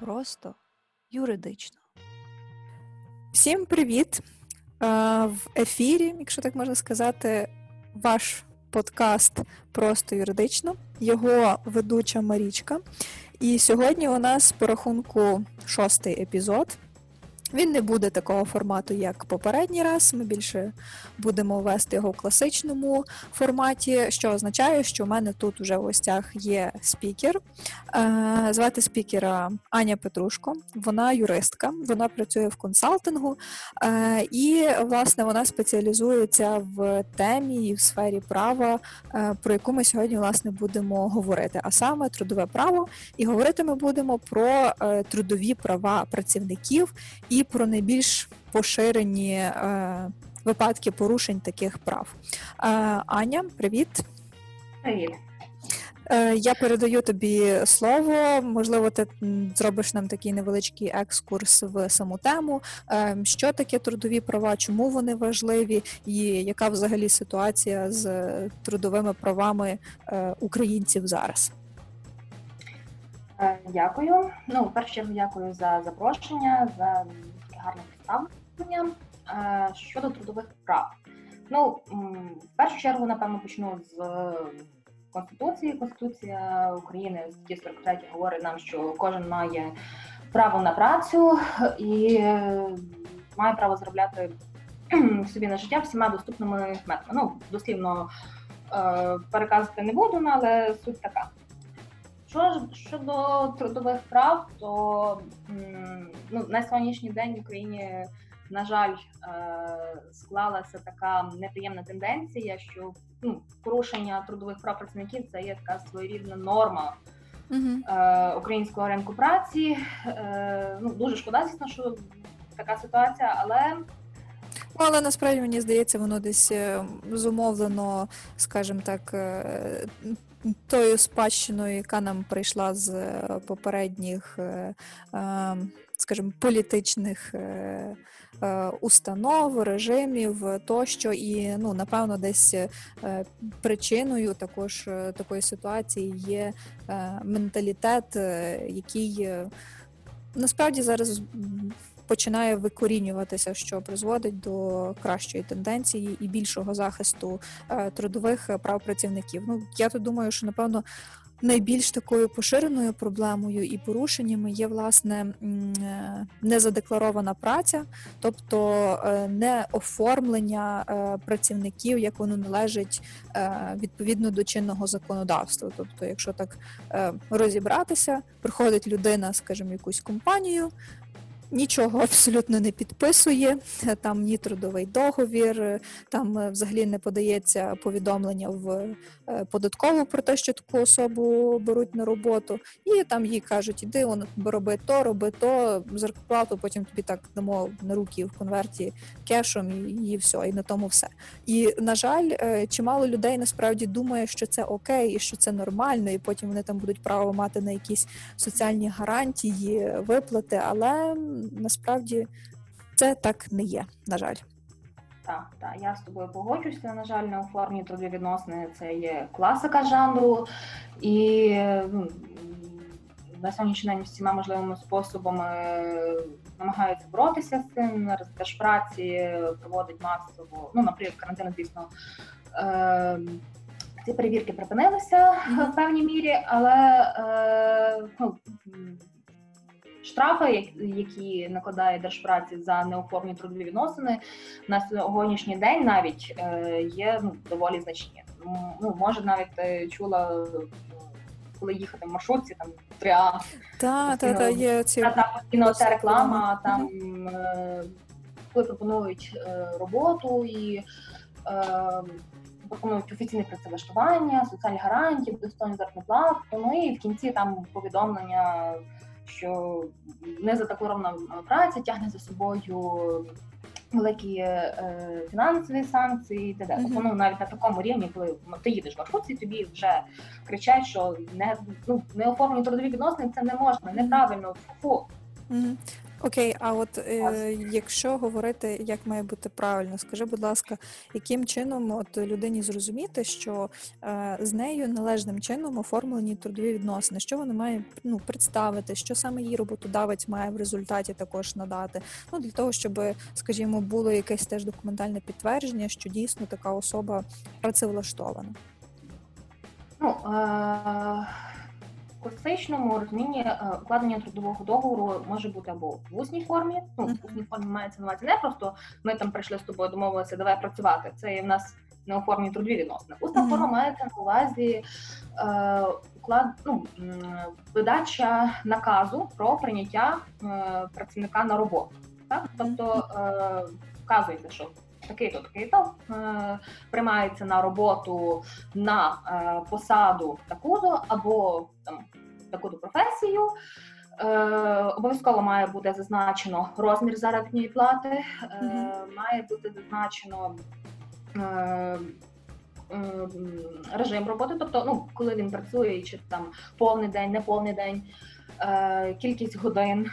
просто юридично. Всім привіт! В ефірі, якщо так можна сказати, ваш подкаст просто юридично, його ведуча Марічка. І сьогодні у нас по рахунку шостий епізод. Він не буде такого формату, як попередній раз. Ми більше будемо вести його в класичному форматі, що означає, що в мене тут вже в гостях є спікер. Е, звати спікера Аня Петрушко. Вона юристка, вона працює в консалтингу, е, і власне вона спеціалізується в темі і в сфері права, е, про яку ми сьогодні власне будемо говорити, а саме трудове право. І говорити ми будемо про трудові права працівників. і і про найбільш поширені е, випадки порушень таких прав. Е, Аня, привіт. Привіт. Е, я передаю тобі слово. Можливо, ти зробиш нам такий невеличкий екскурс в саму тему. Е, що таке трудові права, чому вони важливі, і яка взагалі ситуація з трудовими правами е, українців зараз? Дякую. Ну, чергу, дякую за запрошення, за гарне представлення е, щодо трудових прав. Ну, в першу чергу, напевно, почну з Конституції. Конституція України статті 43 говорить нам, що кожен має право на працю і має право заробляти собі на життя всіма доступними методами. Ну, дослівно е, переказувати не буду, але суть така. Що щодо трудових прав, то ну, на сьогоднішній день в Україні, на жаль, е, склалася така неприємна тенденція, що ну, порушення трудових прав працівників це є така своєрідна норма uh українського ринку праці. Е, ну, Дуже шкода, звісно, що така ситуація, але. Ну, але насправді мені здається, воно десь зумовлено, скажімо так, тою спадщиною, яка нам прийшла з е, попередніх, е, е, скажімо, політичних установ, режимів тощо, і ну напевно, десь причиною також такої ситуації є менталітет, який насправді зараз починає викорінюватися, що призводить до кращої тенденції і більшого захисту е, трудових прав працівників. Ну я тут думаю, що напевно. Найбільш такою поширеною проблемою і порушеннями є власне е, незадекларована праця, тобто е, не оформлення працівників, як воно належить відповідно до чинного законодавства. Тобто, якщо так розібратися, приходить людина, скажімо, якусь компанію, нічого абсолютно не підписує, там ні трудовий договір, там е, взагалі не подається повідомлення в е, податкову про те, що таку особу беруть на роботу, і там їй кажуть, іди он роби то, роби то, зарплату, потім тобі так дамо на руки в конверті кешом, і, і все, і на тому все. І на жаль, е, чимало людей насправді думає, що це окей, і що це нормально, і потім вони там будуть право мати на якісь соціальні гарантії, виплати, але насправді це так не є, на жаль. Так, так, я з тобою погоджуюся. На жаль, неоформлені трудові відносини це є класика жанру, і ну, на сьогоднішній день всіма можливими способами намагаються боротися з цим. Держпраці проводить масово, ну, наприклад, карантин, звісно. Е- ці перевірки припинилися mm-hmm. в певній мірі, але е, ну, штрафи, які накладає держпраці за неоформлені трудові відносини, на сьогоднішній день навіть е, є ну, доволі значні. Ну, може, навіть чула. Коли їхати в маршрутці, там 3А. Так, так, так, є ці... Та, постійно ця реклама, там, mm-hmm. коли пропонують е, роботу і пропонують офіційне працевлаштування, соціальні гарантії, достойні заробітну плату, ну і в кінці там повідомлення що незадекларована праця тягне за собою великі е, фінансові санкції, і т.д. Mm-hmm. Тобто, ну, навіть на такому рівні, коли ти їдеш в маршрутці, тобі вже кричать, що не ну не оформлені трудові відносини, це не можна, неправильно фу. Mm-hmm. Окей, а от е, якщо говорити, як має бути правильно, скажи, будь ласка, яким чином от людині зрозуміти, що е, з нею належним чином оформлені трудові відносини, що вона має ну, представити, що саме їй роботодавець має в результаті також надати. Ну для того, щоб, скажімо, було якесь теж документальне підтвердження, що дійсно така особа працевлаштована. Ну, е- в класичному розумінні е, укладення трудового договору може бути або в усній формі. Ну, в усній формі мається на увазі не просто ми там прийшли з тобою, домовилися, давай працювати. Це є в нас не оформлені трудові відносини. Усна Мгм. форма мається на увазі е, уклад, ну, видача наказу про прийняття е, працівника на роботу. Так? Тобто е, вказується, що такий-то, такий-то е, приймається на роботу на е, посаду таку-то або там таку-то професію. Е, обов'язково має бути зазначено розмір заробітної плати, е, Мгм. має бути зазначено. Е, Режим роботи, тобто, ну, коли він працює, чи там повний день, не повний день, е, кількість годин.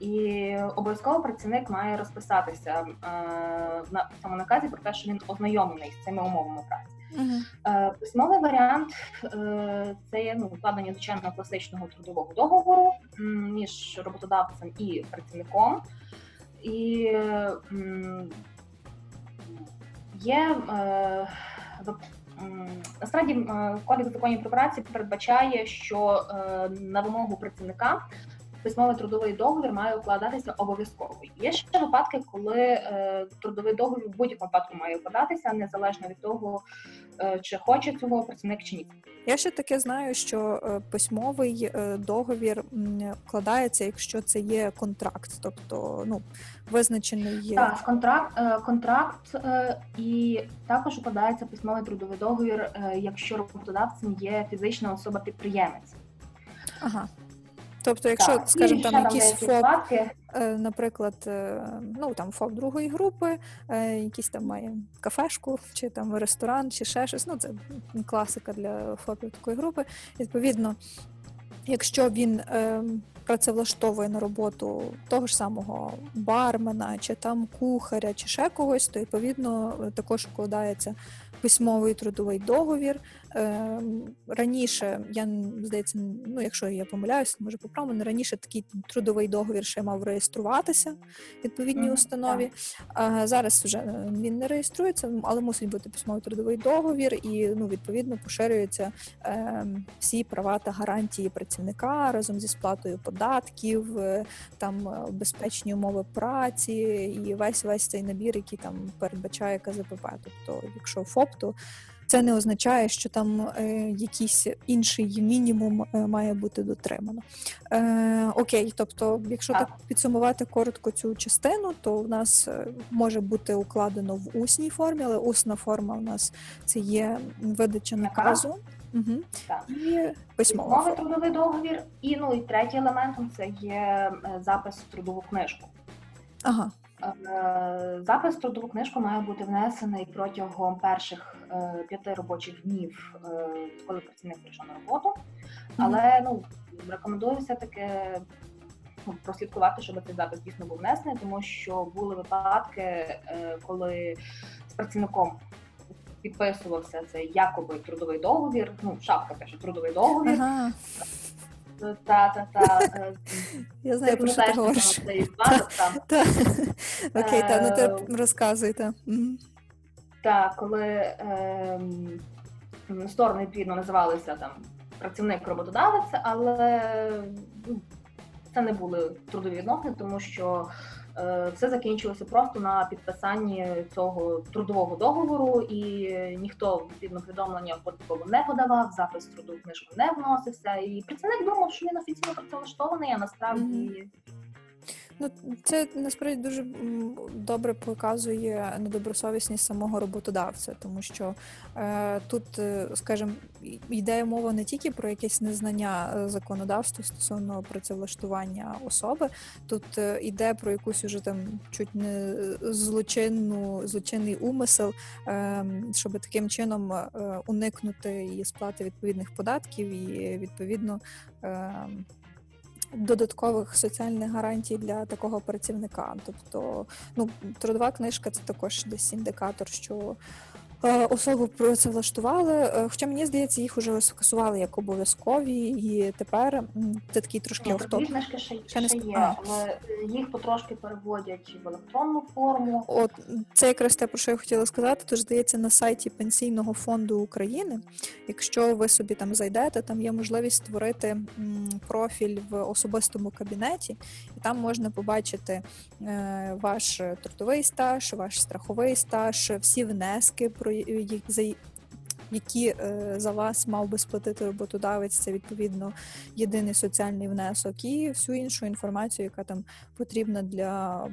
І обов'язково працівник має розписатися е, на цьому наказі про те, що він ознайомлений з цими умовами праці. Е, Письмовий варіант е, це є ну, укладення звичайного класичного трудового договору між роботодавцем і працівником. І є насправді кодекс законів про працю передбачає, що на вимогу працівника письмовий трудовий договір має укладатися обов'язково. Є ще випадки, коли е, трудовий договір в будь-якому випадку має укладатися, незалежно від того, е, чи хоче цього працівник чи ні. Я ще таке знаю, що е, письмовий е, договір м, вкладається, якщо це є контракт, тобто ну визначений є. Так, контракт, е, контракт і також укладається письмовий трудовий договір, якщо роботодавцем є фізична особа-підприємець. Ага. Тобто, якщо, Так, скажімо, там якісь ФОП, випадки. е, наприклад, е, ну там ФОП другої групи, е, якийсь там має кафешку, чи там ресторан, чи ще щось. Ну, це класика для ФОПів такої групи. Відповідно, якщо він працевлаштовує на роботу того ж самого бармена, чи там кухаря, чи ще когось, то відповідно також укладається письмовий трудовий договір. Е, раніше я здається, ну якщо я помиляюся, може поправимо, але раніше такий трудовий договір ще мав реєструватися в відповідній установі. А зараз вже е, він не реєструється, але мусить бути письмовий трудовий договір, і ну відповідно поширюються е, всі права та гарантії працівника разом зі сплатою податків, е, там е, безпечні умови праці і весь весь цей набір, який там передбачає КЗПП. Тобто, якщо ФОП, то це не означає, що там е, якийсь інший мінімум е, має бути дотримано. Е, окей, тобто, якщо так. Підсумувати коротко цю частину, то в нас е, може бути укладено в усній формі, але усна форма у нас це є видача наказу. Угу. Так. І Письмовий трудовий договір. І ну і третій елементом це є запис в трудову книжку. Ага. Е, Запис в трудову книжку має бути внесений протягом перших е, п'яти робочих днів, е, коли працівник прийшов на роботу. Але ну рекомендую все таки ну, прослідкувати, щоб цей запис дійсно був внесений, тому що були випадки, коли з працівником підписувався цей якоби трудовий договір. Ну, шапка пише трудовий договір. Ага. Та та е, Я знаю, про що ти говориш. Окей, та, ну Е, ти розказуй, та. Так, коли ем, сторони відповідно називалися там працівник роботодавець, але ну, це не були трудові відносини, тому що е, все закінчилося просто на підписанні цього трудового договору, і ніхто відповідно повідомлення в податкову не подавав, запис трудову книжку не вносився. І працівник думав, що він офіційно працевлаштований, а насправді Ну, це насправді дуже добре показує недобросовісність самого роботодавця, тому що е, тут, е, скажімо, йде мова не тільки про якесь незнання е, законодавства стосовно працевлаштування особи, тут е, йде про якусь уже там чуть не злочинну злочинний умисел, е, щоб таким чином уникнути і сплати відповідних податків, і відповідно. Е, додаткових соціальних гарантій для такого працівника. Тобто, ну, трудова книжка це також десь індикатор, що особу працевлаштували. Е, Хоча мені здається, їх уже скасували як обов'язкові, і тепер це такий трошки трудові книжки ще, Ще є, а. але е, їх потрошки переводять в електронну форму. От це якраз те, про що я хотіла сказати. Тож здається, на сайті Пенсійного фонду України, якщо ви собі там зайдете, там є можливість створити профіль в особистому кабінеті, і там можна побачити е, ваш трудовий стаж, ваш страховий стаж, всі внески, про їх- за які е, за вас мав би сплатити роботодавець, це відповідно єдиний соціальний внесок, і всю іншу інформацію, яка там потрібна для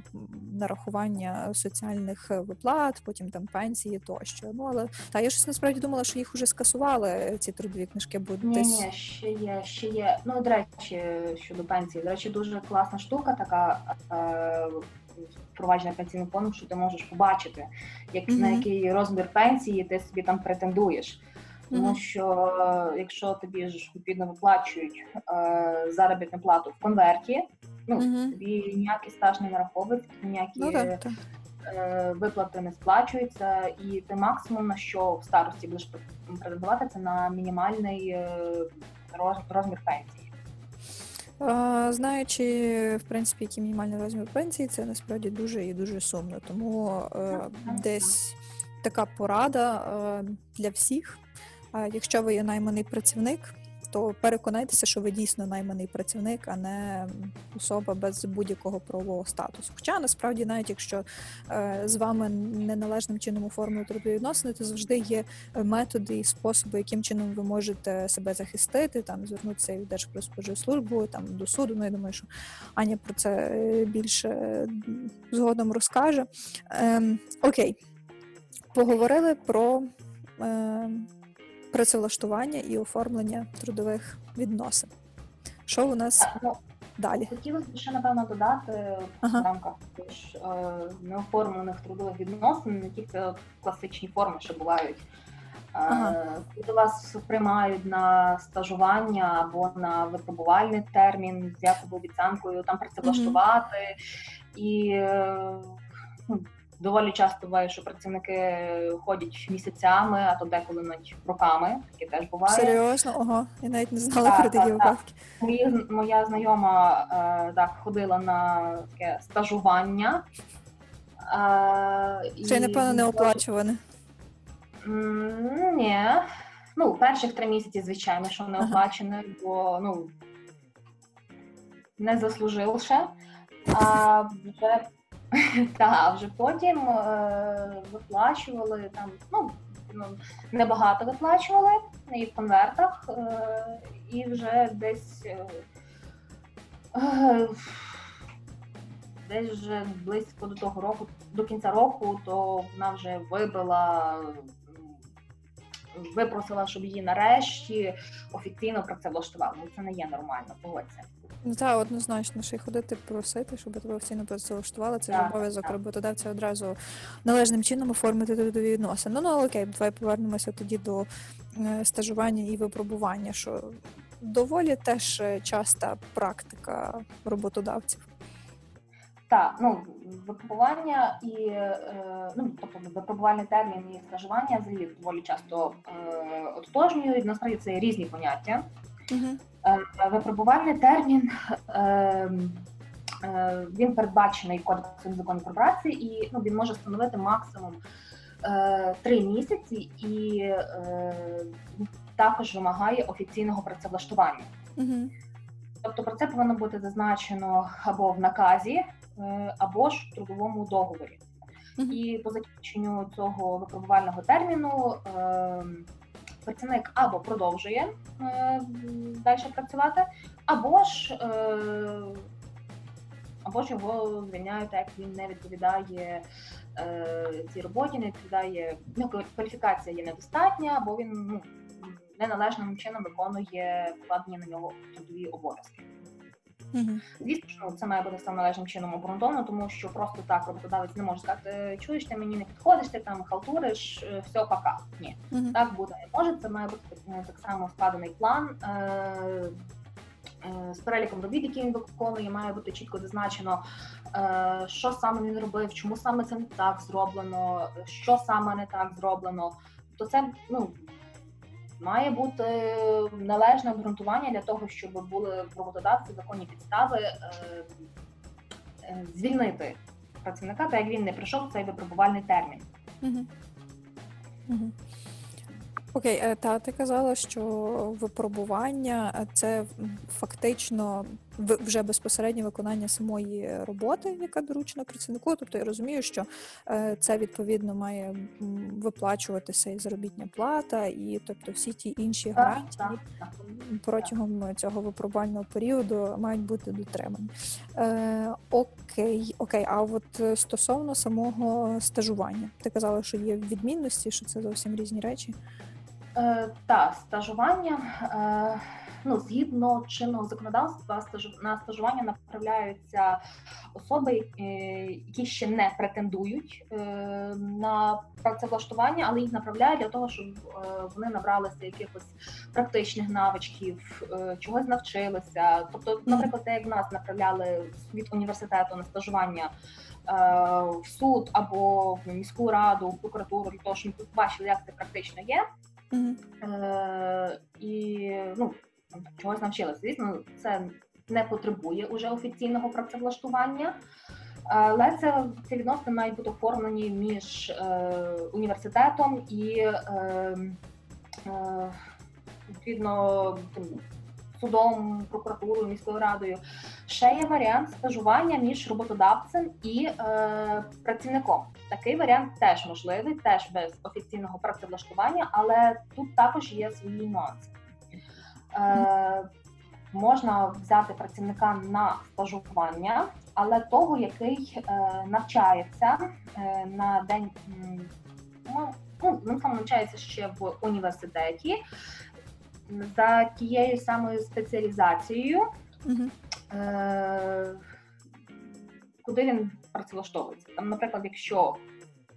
нарахування соціальних е, виплат, потім там пенсії тощо. Ну але та я щось насправді думала, що їх уже скасували е, ці трудові книжки, бо Ні, десь ні, ще є, ще є. Ну, до речі, щодо пенсії, до речі, дуже класна штука, така впроваджена пенсійним фондом, що ти можеш побачити, як на який розмір пенсії ти собі там претендуєш. Тому що е, якщо тобі ж відповідно виплачують е, заробітну плату в конверті, ну Мгм. тобі ніякий стаж не нараховується, ніякі ну так, так. е, виплати не сплачуються, і ти максимум на що в старості будеш претендувати, це на мінімальний е, розмір пенсії. Знаючи, в принципі, які мінімальні розмір пенсії, це насправді дуже і дуже сумно. Тому е, десь така порада е, для всіх. Якщо ви є найманий працівник, то переконайтеся, що ви дійсно найманий працівник, а не особа без будь-якого правового статусу. Хоча насправді, навіть якщо е, з вами неналежним чином оформили трудові відносини, то завжди є методи і способи, яким чином ви можете себе захистити, там звернутися і в Держпродспоживслужбу, там до суду. Ну я думаю, що Аня про це е, більше е, згодом розкаже. Ем, окей, поговорили про е, працевлаштування і оформлення трудових відносин. Що у нас далі? хотілося б ще напевно додати Ага. в рамках ж, е, неоформлених трудових відносин, не тільки класичні форми, що бувають. Е, Ага. Коли вас приймають на стажування або на випробувальний термін з якою обіцянкою там працевлаштувати. І е, ну, доволі часто буває, що працівники ходять місяцями, а то деколи навіть роками. Таке теж буває. Серйозно? Ого, я навіть не знала про такі так, так. випадки. Мої, моя знайома е, так, ходила на таке стажування. Е, Це, і напевно, не оплачуване. Ні. Ну, перших три місяці, звичайно, що не Ага. оплачене, бо ну не заслужив ще. А вже та, вже потім е, виплачували там, ну, ну, небагато виплачували і в конвертах, е, і вже десь. Е, Десь вже близько до того року, до кінця року, то вона вже вибила, випросила, щоб її нарешті офіційно працевлаштували. Ну це не є нормально, погодься. Ну так, однозначно, ще й ходити просити, щоб тебе офіційно працевлаштували. Це ж Так, обов'язок так. роботодавця одразу належним чином оформити трудові відносини. Ну, ну окей, давай повернемося тоді до е, стажування і випробування, що доволі теж е, часта практика роботодавців. Так, ну випробування і е, ну тобто випробувальний термін і стажування взагалі доволі часто е, ототожнюють. Насправді це різні поняття. Угу. Е, Випробувальний термін е, е, він передбачений кодексом законів про працю, і ну, він може становити максимум три місяці, і також вимагає офіційного працевлаштування. Угу. Тобто про це повинно бути зазначено або в наказі, або ж в трудовому договорі. Мгм. І по закінченню цього випробувального терміну е, працівник або продовжує е, далі працювати, або ж, е, або ж його звільняють, так як він не відповідає е, цій роботі, не відповідає, ну, кваліфікація є недостатня, або він ну, неналежним чином виконує вкладені на нього трудові обов'язки. Угу. Звісно, що це має бути все належним чином обґрунтовано, тому що просто так роботодавець не може сказати, чуєш, ти мені не підходиш, ти там халтуриш, е, все, пока. Ні, Угу. так бути не може. Це має бути е, так само складений план. Е- е, з переліком робіт, які він виконує, має бути чітко зазначено, е, що саме він робив, чому саме це не так зроблено, що саме не так зроблено. То це ну, має бути належне обґрунтування для того, щоб були роботодавці законні підстави е, е, звільнити працівника, так як він не пройшов цей випробувальний термін. Окей, е, та ти казала, що випробування е, це фактично вже безпосереднє виконання самої роботи, яка доручена працівнику. Тобто я розумію, що е, це відповідно має виплачуватися і заробітня плата, і тобто всі ті інші гарантії протягом цього випробувального періоду мають бути дотримані. Е, окей, окей, а от е, стосовно самого стажування, ти казала, що є відмінності, що це зовсім різні речі. Е, та стажування. Е, ну, згідно чинного законодавства, на стажування направляються особи, е, які ще не претендують е, на працевлаштування, але їх направляють для того, щоб е, вони набралися якихось практичних навичків, чогось навчилися. Тобто, наприклад, те, як нас направляли від університету на стажування в суд або в міську раду, в прокуратуру, для того, щоб ми побачили, як це практично є. Е, і ну, чогось навчилися. Звісно, це не потребує уже офіційного працевлаштування, але це ці відносини мають бути оформлені між е, університетом і е, е, відповідно судом, прокуратурою, міською радою. Ще є варіант стажування між роботодавцем і е, працівником. Такий варіант теж можливий, теж без офіційного працевлаштування, але тут також є свої нюанси. Е, можна взяти працівника на стажування, але того, який е, навчається е, на день, ну, ну, він сам навчається ще в університеті за тією самою спеціалізацією, е, куди він працевлаштовується. Там, наприклад, якщо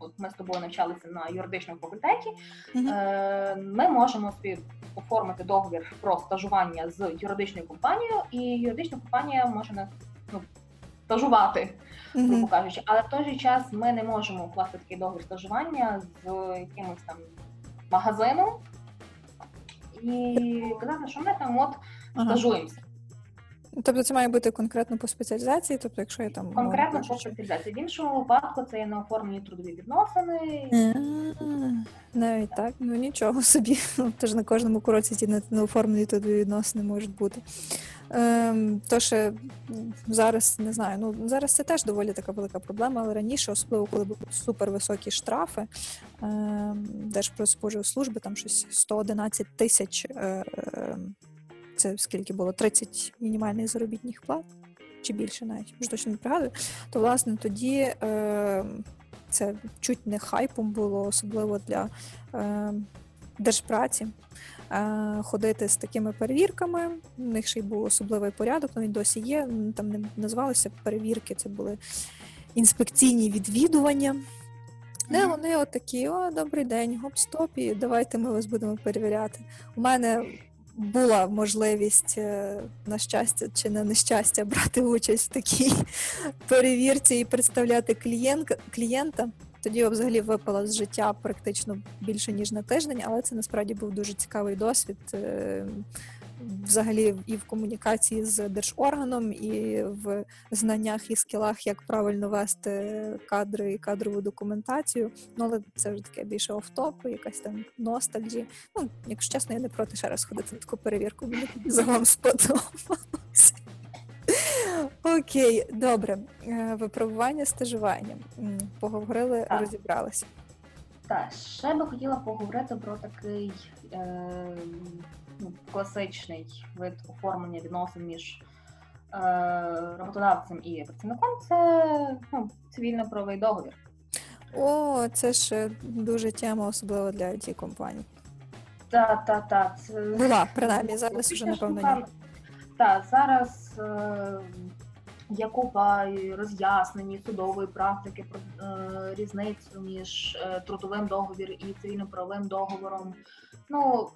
от ми з тобою навчалися на юридичному факультеті. Е, ми можемо собі оформити договір про стажування з юридичною компанією, і юридична компанія може нас ну, стажувати, грубо кажучи. Але в той же час ми не можемо укласти такий договір стажування з якимось там магазином і казати, що ми там от стажуємося. Тобто це має бути конкретно по спеціалізації, тобто, якщо я там умовно Конкретно по спеціалізації. В іншому випадку це є неоформлені трудові відносини. А, Навіть так, ну нічого собі. Тож на кожному кроці ті не- неоформлені трудові відносини можуть бути. Ем, то ще зараз не знаю. Ну зараз це теж доволі така велика проблема, але раніше, особливо коли були супервисокі штрафи, ем, Держпродспоживслужби, там щось 111 тисяч. Е, е, це скільки було? 30 мінімальних заробітних плат. Чи більше навіть, вже точно не пригадую, то власне тоді е, це чуть не хайпом було, особливо для е, держпраці. Е, ходити з такими перевірками. У них ще й був особливий порядок, ну він досі є. Там не називалися перевірки, це були інспекційні відвідування. Де вони от такі: о, добрий день, гоп-стоп, і давайте ми вас будемо перевіряти. У мене була можливість, е, на щастя чи на нещастя, брати участь в такій перевірці і представляти клієнт, клієнта. Тоді взагалі випала з життя практично більше ніж на тиждень, але це насправді був дуже цікавий досвід. Взагалі і в комунікації з держорганом, і в знаннях і скілах, як правильно вести кадри і кадрову документацію. Ну, але це вже таке більше офтоп, якась там ностальджі. Ну, якщо чесно, я не проти ще раз ходити на таку перевірку. Мені загалом сподобалося. Окей, добре. Е, Випробування стажування. Поговорили, Так. розібралися. Так, ще би хотіла поговорити про такий е, класичний вид оформлення відносин між е, роботодавцем і працівником. Це ну, цивільно-правовий договір. О, це ж е, дуже тема, особливо для it компаній. Та, та, та, це Була, принаймні, зараз вже, напевно, ні. Так, зараз е, є купа і роз'яснень і судової практики про е, різницю між е, трудовим договіром і цивільно-правовим договором. Ну,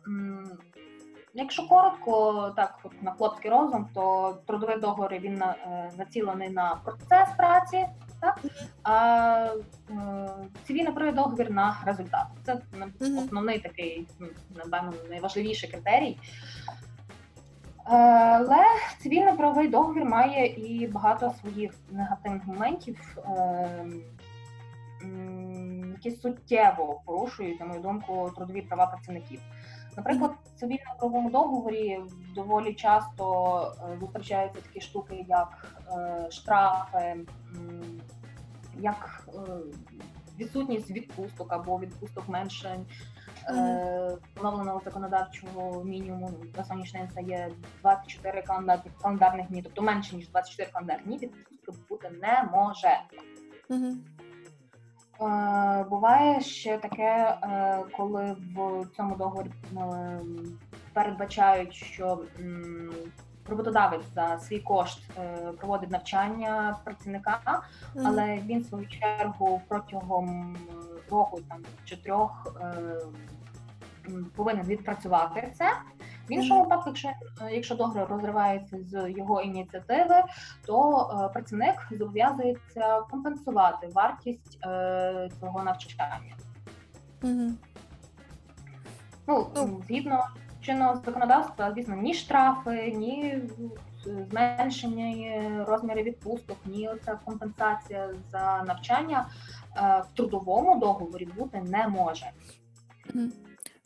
якщо коротко, так от на хлопський розум, то трудовий договір він на- е, націлений на процес праці, так а е, цивільно-правовий договір на результат. Це основний такий, ну, напевно, найважливіший критерій. Е, Але цивільно-правовий договір має і багато своїх негативних моментів, е, які суттєво порушують, на мою думку, трудові права працівників. Наприклад, цивільно-правовому договорі доволі часто е, зустрічаються такі штуки, як е, штрафи, як е, відсутність відпусток або відпусток менше е, встановленого законодавчого мінімуму на сьогоднішній день це є 24 календарних, календарних дні, тобто менше ніж 24 календарні дні, відпустки бути не може. Е, буває ще таке, е, коли в цьому договорі е, передбачають, що роботодавець за свій кошт проводить навчання працівника, але він в свою чергу протягом року там чи трьох повинен відпрацювати це. В іншому випадку, якщо, е, якщо договір розривається з його ініціативи, то е, працівник зобов'язується компенсувати вартість е, цього навчання. Угу. Ну, згідно чинного законодавства, звісно, ні штрафи, ні зменшення розмірів відпусток, ні оця компенсація за навчання в трудовому договорі бути не може. Мгм.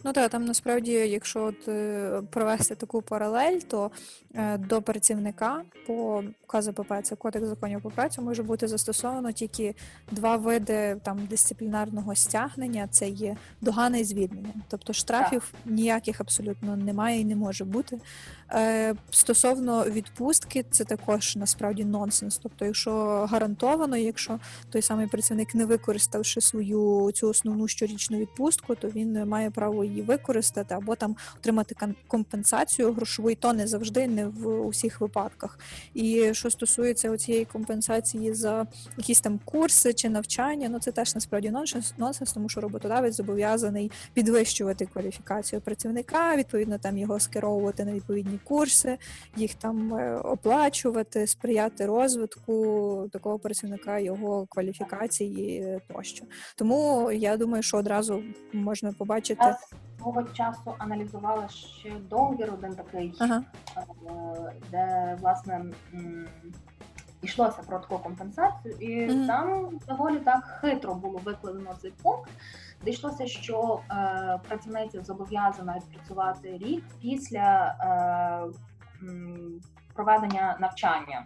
Ну так, там насправді, якщо от, е, провести таку паралель, то е, до працівника по КЗПП, це Кодекс законів про працю, може бути застосовано тільки два види там дисциплінарного стягнення: це є догана і звільнення. Тобто штрафів ніяких абсолютно немає і не може бути. Е, стосовно відпустки, це також насправді нонсенс. Тобто, якщо гарантовано, якщо той самий працівник не використавши свою цю основну щорічну відпустку, то він має право її використати або там отримати компенсацію грошову, і то не завжди, не в усіх випадках. І що стосується цієї компенсації за якісь там курси чи навчання, ну це теж насправді нонсенс, нонсенс, тому що роботодавець зобов'язаний підвищувати кваліфікацію працівника, відповідно там його скеровувати на відповідні курси, їх там е, оплачувати, сприяти розвитку такого працівника, його кваліфікації тощо. Тому я думаю, що одразу можна побачити. Свого часу аналізувала ще договір один такий, Ага. е, де власне йшлося про таку компенсацію, і Мгм. там доволі так хитро було викладено цей пункт. Де йшлося, що е, працівниця зобов'язана відпрацювати рік після е, м, проведення навчання.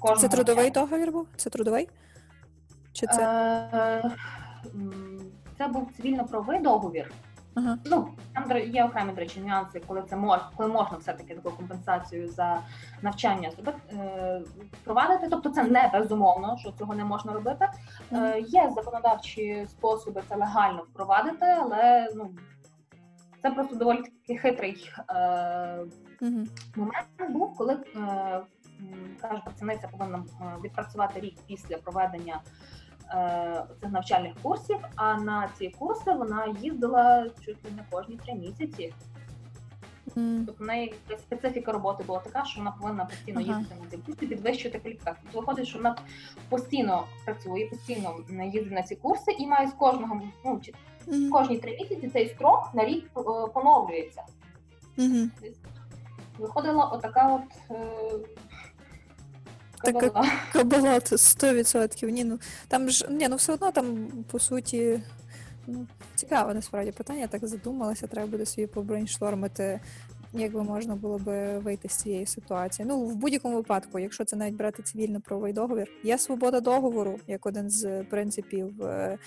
Кожного Це трудовий навчання. договір був? Це трудовий? Чи це? Е, це був цивільно-правовий договір. Ага. Ну там є окремі до речі нюанси, коли це мож, коли можна все таки таку компенсацію за навчання зробити е, провадити. Тобто це не безумовно, що цього не можна робити. Е, є законодавчі способи це легально впровадити, але ну це просто доволі такий хитрий е, Угу. момент був, коли е, каже, працівниця повинна е, відпрацювати рік після проведення цих навчальних курсів. А на ці курси вона їздила чуть ли не кожні три місяці. Тобто в неї специфіка роботи була така, що вона повинна постійно Ага. їздити на ці курси, підвищувати кваліфікацію. Тобто виходить, що вона постійно працює, постійно їздить на ці курси і має з кожного ну чи Угу. кожні три місяці цей строк на рік е, поновлюється. Угу. Виходила отака от. Така кабала. Кабалат 100%. Ні, ну там ж ні, ну все одно там по суті. Ну, цікаве насправді питання, так задумалася, треба буде собі побрейнштормити, як би можна було би вийти з цієї ситуації. Ну, в будь-якому випадку, якщо це навіть брати цивільно-правовий договір, є свобода договору як один з принципів е,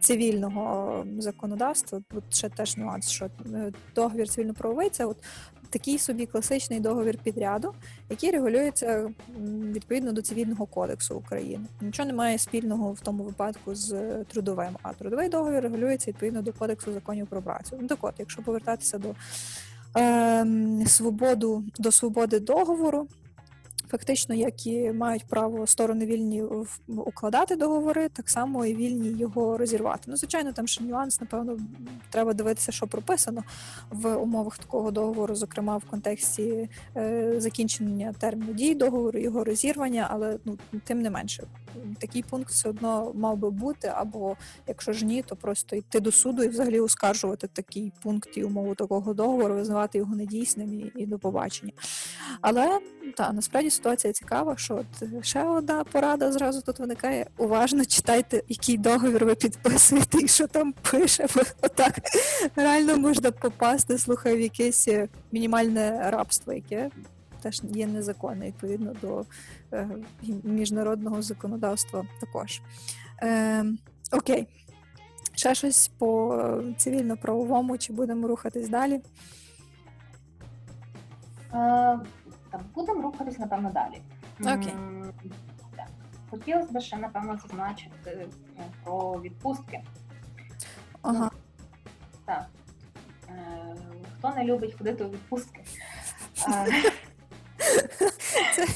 цивільного законодавства. От ще теж нюанс, що е, договір цивільно-правовий це от такий собі класичний договір підряду, який регулюється відповідно до цивільного кодексу України. Нічого немає спільного в тому випадку з е, трудовим, а трудовий договір регулюється відповідно до кодексу законів про працю. Ну так от, якщо повертатися до ем, свободу до свободи договору. Фактично, як і мають право сторони вільні укладати договори, так само і вільні його розірвати. Ну, звичайно, там ще нюанс, напевно, треба дивитися, що прописано в умовах такого договору, зокрема в контексті е, закінчення терміну дії договору, його розірвання, але ну тим не менше, такий пункт все одно мав би бути, або якщо ж ні, то просто йти до суду і взагалі оскаржувати такий пункт і умову такого договору, визнавати його недійсним і, і до побачення. Але та насправді ситуація цікава, що от ще одна порада зразу тут виникає. Уважно читайте, який договір ви підписуєте і що там пише. Бо отак реально можна попасти, слухай, в якесь е, мінімальне рабство, яке теж є незаконне відповідно до е, міжнародного законодавства також. Е, окей. Ще щось по е, цивільно-правовому, чи будемо рухатись далі? Та будемо рухатись, напевно, далі. Окей. Хотілося б ще, напевно, зазначити е, про відпустки. Ага. Так. Е, Хто не любить ходити у відпустки? Це,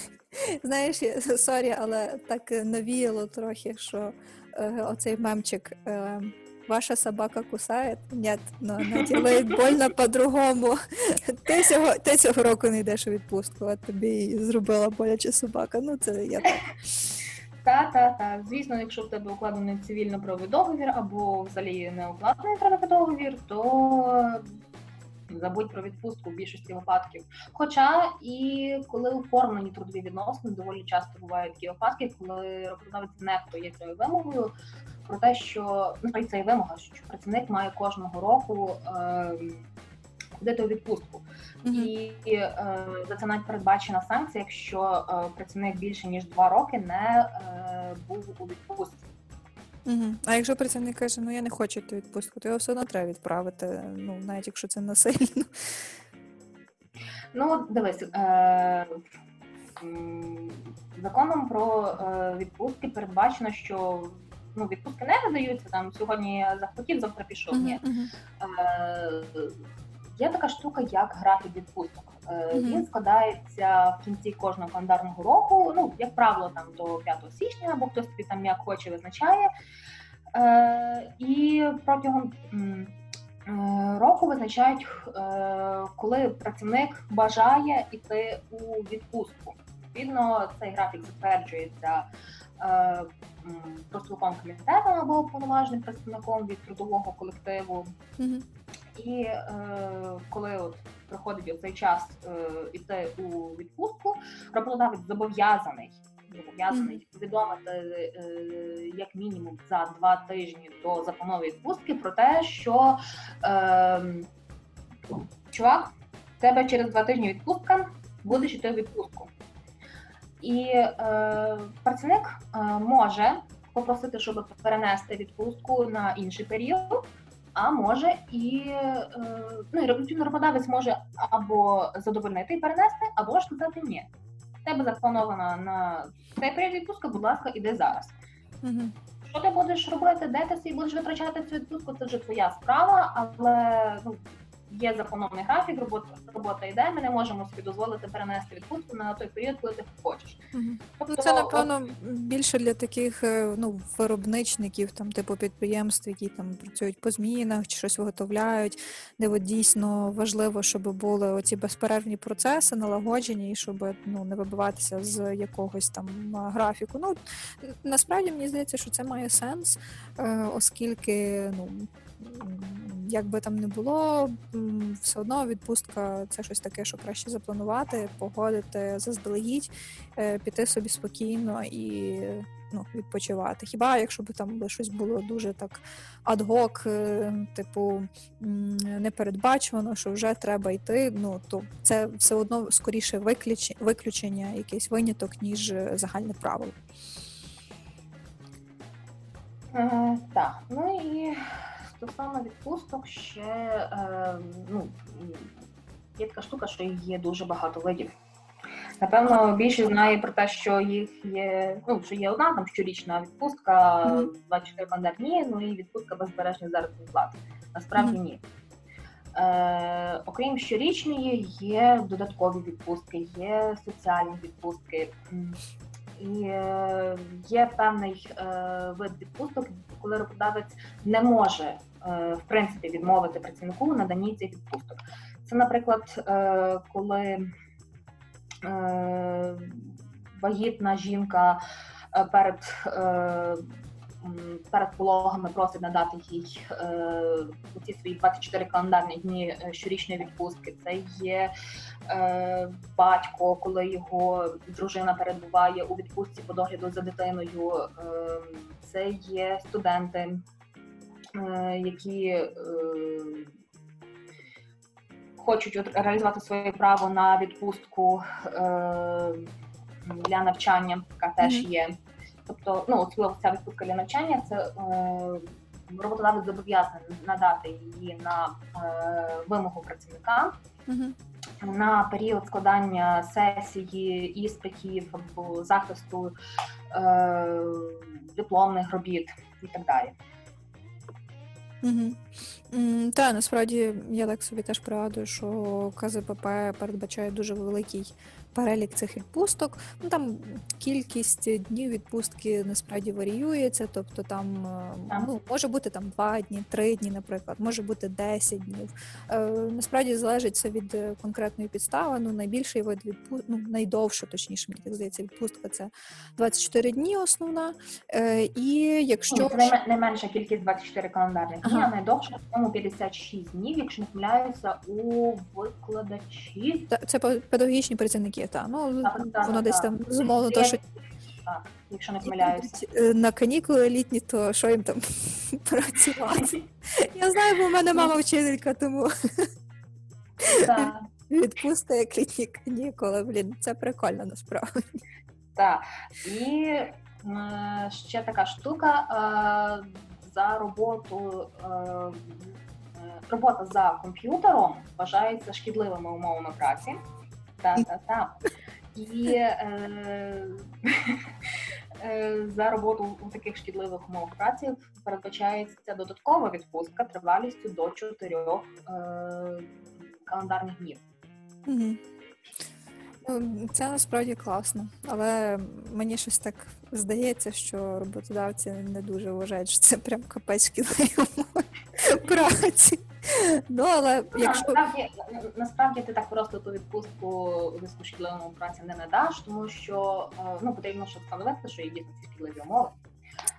знаєш, sorry, але так навіяло трохи, що е, оцей мемчик. Ваша собака кусає? Ні, ну, она делает больно по-другому. Ти цього, ти цього року не йдеш у відпустку, а тобі зробила боляче собака. Ну, це я так. Та, та, та. Звісно, якщо в тебе укладений цивільно-правовий договір або взагалі не укладений правовий договір, то забудь про відпустку в більшості випадків. Хоча і коли оформлені трудові відносини, доволі часто бувають такі випадки, коли роботодавець нехтує цією вимогою про те, що ну, це і вимога, що працівник має кожного року ем, ходити у відпустку. І е, за це навіть передбачена санкція, якщо е, працівник більше ніж два роки не е, був у відпустці. Угу. А якщо працівник каже, ну я не хочу йти у відпустку, то його все одно треба відправити, ну навіть якщо це насильно. Ну, дивись, е, законом про е, відпустки передбачено, що ну, відпустки не видаються там сьогодні я захотів, завтра пішов. Ні. Е, Є така штука, як графік відпусток. Е. Він складається в кінці кожного календарного року. Ну, як правило, там до 5 січня, або хтось собі там як хоче визначає. Е, І протягом е, року визначають, е, коли працівник бажає йти у відпустку. Відповідно, цей графік затверджується е, м, профспілковим комітетом або уповноваженим представником від трудового колективу. Мгм. І е, коли от приходить цей час е, іти у відпустку, роботодавець зобов'язаний зобов'язаний повідомити е, як мінімум за два тижні до запланової відпустки про те, що е, чувак, в тебе через два тижні відпустка, будеш йти у відпустку. І е, працівник е, може попросити, щоб перенести відпустку на інший період. А може і е, ну, і роботодавець може або задовольнити і перенести, або ж сказати ні. В тебе запланована на цей період відпустка, будь ласка, іди зараз. Угу. Що ти будеш робити, де ти будеш витрачати цю відпустку, це вже твоя справа, але ну, є запланований графік, робота, робота йде, ми не можемо собі дозволити перенести відпустку на той період, коли ти хочеш. Мгм. Тобто, це напевно більше для таких е, ну, виробничників, там, типу підприємств, які там працюють по змінах чи щось виготовляють, де от дійсно важливо, щоб були оці безперервні процеси налагоджені, і щоб ну, не вибиватися з якогось там графіку. Ну насправді мені здається, що це має сенс, е, оскільки ну. Як би там не було, все одно відпустка це щось таке, що краще запланувати, погодити заздалегідь, е, піти собі спокійно і ну, відпочивати. Хіба якщо б там щось було дуже так адгок, е, типу непередбачувано, що вже треба йти, ну то це все одно скоріше виключення, якийсь виняток, ніж загальне правило. Е, так, ну і стосовно відпусток ще е, ну, є така штука, що їх є дуже багато видів. Напевно, більшість знає про те, що їх є, ну, що є одна там щорічна відпустка, Мгм. 24 календарні, ну і відпустка без збереження заробітної плати. Насправді ні. Е, окрім щорічної, є додаткові відпустки, є соціальні відпустки. І е, є певний е, вид відпусток, коли роботодавець не може в принципі відмовити працівнику в наданні цих відпусток. Це, наприклад, е, коли е, вагітна жінка е, перед, е, перед пологами просить надати їй е, ці свої 24 календарні дні е, щорічної відпустки. Це є е, батько, коли його дружина перебуває у відпустці по догляду за дитиною. Е, це є студенти, е, які е, хочуть реалізувати своє право на відпустку е, для навчання, яка теж є. Тобто, ну ця відпустка для навчання, це е, роботодавець зобов'язаний надати її на е, вимогу працівника на період складання сесії, іспитів або захисту е, дипломних робіт і так далі. Угу. Та насправді я так собі теж пригадую, що КЗПП передбачає дуже великий перелік цих відпусток. Ну там кількість днів відпустки насправді варіюється, тобто там е, ну, може бути там два дні, три дні, наприклад, може бути 10 днів. Е, насправді залежить це від е, конкретної підстави. Ну, найбільший вид відпустки, ну найдовша, точніше, мені так здається, відпустка це 24 дні основна. Е, і якщо Ні, це найме- найменша кількість 24 календарних дні, Ага. а найдовша в цьому 56 днів, якщо не помиляюся, у викладачів. Та- Це педагогічні працівники, та ну Так, так, воно так, десь так. там зумовно, то що Так, якщо не помиляюся. е, на канікули літні, то що їм там працювати? Я знаю, бо в мене мама вчителька, тому Так, відпустка як літні канікули. Блін, це прикольно насправді. так. І ще така штука е, за роботу. е, Робота за комп'ютером вважається шкідливими умовами праці. Так. І е, е, за роботу у таких шкідливих умовах праці передбачається додаткова відпустка тривалістю до чотирьох е, календарних днів. Мгм. Ну, Це насправді класно, але мені щось так здається, що роботодавці не дуже вважають, що це прям капець умови праці. Ну, але якщо Насправді, насправді ти так просто ту відпустку у зв'язку праці не надаш, тому що е, ну потрібно ще встановити, що є дійсно ці шкідливі умови.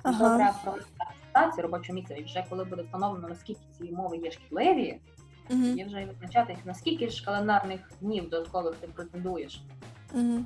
Ага. Ага. треба провести робочого місця, і вже коли буде встановлено, наскільки ці умови є шкідливі, Мгм. є вже і визначати, наскільки ж календарних днів додаткових ти претендуєш. Мгм.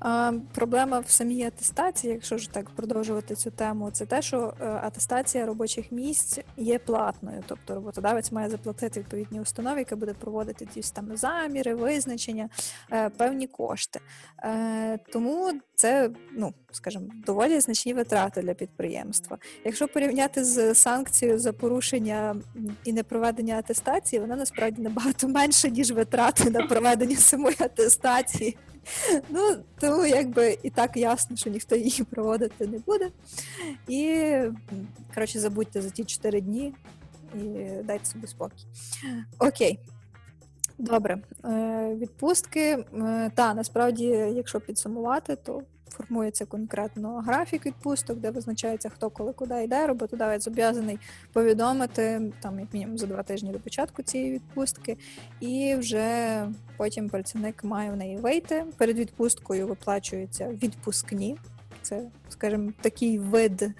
А, проблема в самій атестації, якщо ж так продовжувати цю тему, це те, що е, атестація робочих місць є платною. Тобто роботодавець має заплатити відповідній установі, яка буде проводити ті там заміри, визначення, е, певні кошти. Е, тому це, ну скажімо, доволі значні витрати для підприємства. Якщо порівняти з санкцією за порушення і непроведення атестації, вона насправді набагато менша, ніж витрати на проведення самої атестації. Ну, тому якби і так ясно, що ніхто її проводити не буде. І коротше, забудьте за ті 4 дні і дайте собі спокій. Окей. Добре. Е, відпустки. Е, та, насправді, якщо підсумувати, то формується конкретно графік відпусток, де визначається, хто коли куди йде. Роботодавець зобов'язаний повідомити там, як мінімум за два тижні до початку цієї відпустки, і вже потім працівник має в неї вийти. Перед відпусткою виплачуються відпускні. Це, скажімо, такий вид е,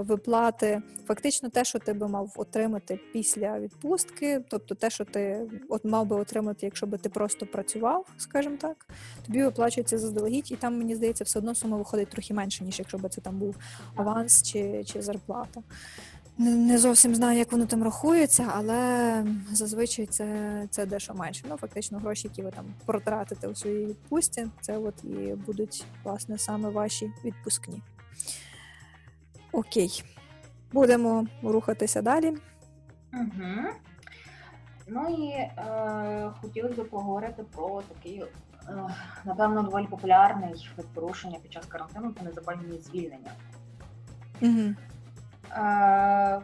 виплати. Фактично, те, що ти би мав отримати після відпустки, тобто те, що ти от мав би отримати, якщо би ти просто працював, скажімо так, тобі виплачується заздалегідь, і там мені здається, все одно сума виходить трохи менше, ніж якщо би це там був аванс чи, чи зарплата. Не, зовсім знаю, як воно там рахується, але зазвичай це, це дещо менше. Ну, фактично, гроші, які ви там протратите у своїй відпустці, це от і будуть власне саме ваші відпускні. Окей, будемо рухатися далі. Угу. Ну і е, хотілося б поговорити про такий, е, напевно, доволі популярний вид порушення під час карантину це незаконні звільнення. Угу. Е,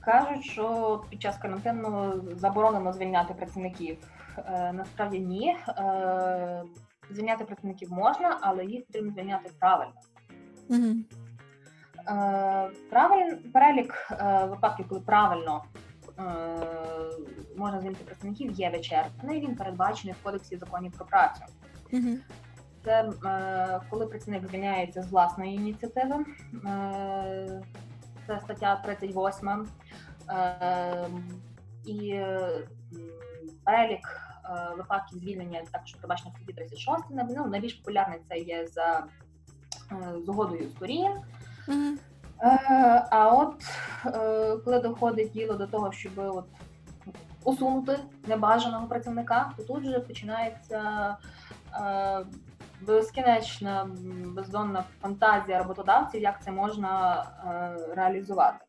кажуть, що під час карантину заборонено звільняти працівників. Е, насправді ні. Е, звільняти працівників можна, але їх потрібно звільняти правильно. Угу. Е, перелік випадків, коли правильно можна звільнити працівників, є вичерпний. Він передбачений в кодексі законів про працю. Угу. Це коли працівник звільняється з власної ініціативи. Це стаття 38. Е, і перелік е, випадків звільнення також передбачено в статті 36. Ну, найбільш популярний це є за е, згодою сторін. Е, а от е, коли доходить діло до того, щоб от усунути небажаного працівника, то тут вже починається е, безкінечна бездонна фантазія роботодавців, як це можна е, реалізувати.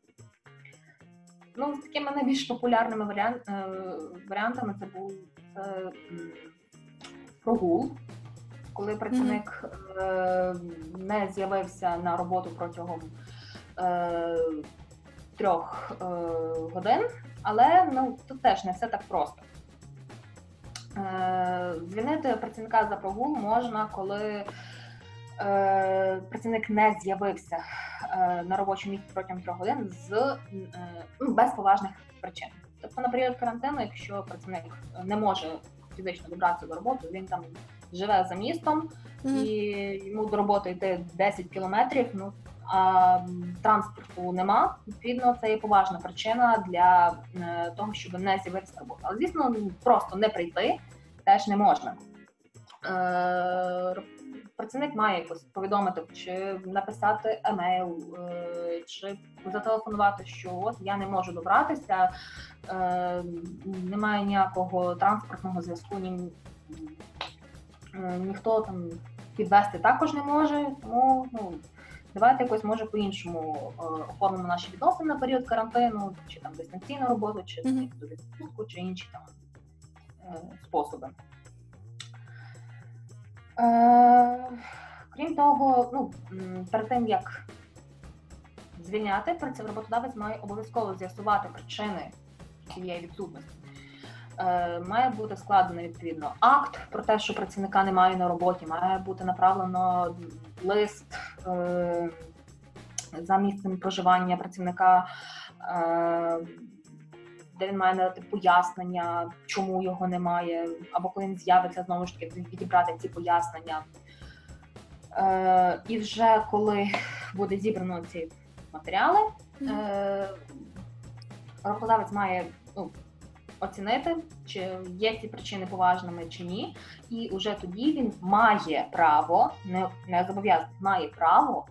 Ну, з такими найбільш популярними варіан- е, варіантами це був м, прогул, коли працівник е, не з'явився на роботу протягом е, трьох е, годин, але ну, тут теж не все так просто. Е, звільнити працівника за прогул можна, коли е, працівник не з'явився е, на робочому місці протягом трьох годин з ну, без поважних причин. Тобто на період карантину, якщо працівник не може фізично добратися до роботи, він там живе за містом, і йому до роботи йти 10 кілометрів. Ну транспорту нема. Відповідно, це є поважна причина для е, того, щоб не з'явитися на роботу. Але звісно, ну, просто не прийти теж не можна. Е, Працівник має якось повідомити, чи написати емейл, е, чи зателефонувати, що от я не можу добратися, немає ніякого транспортного зв'язку, ні, ніхто там підвести також не може. Тому ну, давайте якось може по-іншому е, оформимо наші відносини на період карантину, чи там дистанційну роботу, чи Мгм. mm відпустку, чи інші там е, способи. Е, крім того, ну, перед тим як звільняти, працевроботодавець має обов'язково з'ясувати причини цієї відсутності. Е, має бути складений відповідно акт про те, що працівника немає на роботі, має бути направлено лист за місцем проживання працівника, е, де він має надати пояснення, чому його немає, або коли він з'явиться, знову ж таки відібрати ці пояснення. Е, і вже коли буде зібрано ці матеріали, е, роботодавець має ну, оцінити, чи є ці причини поважними чи ні, і вже тоді він має право, не, не зобов'язаний, має право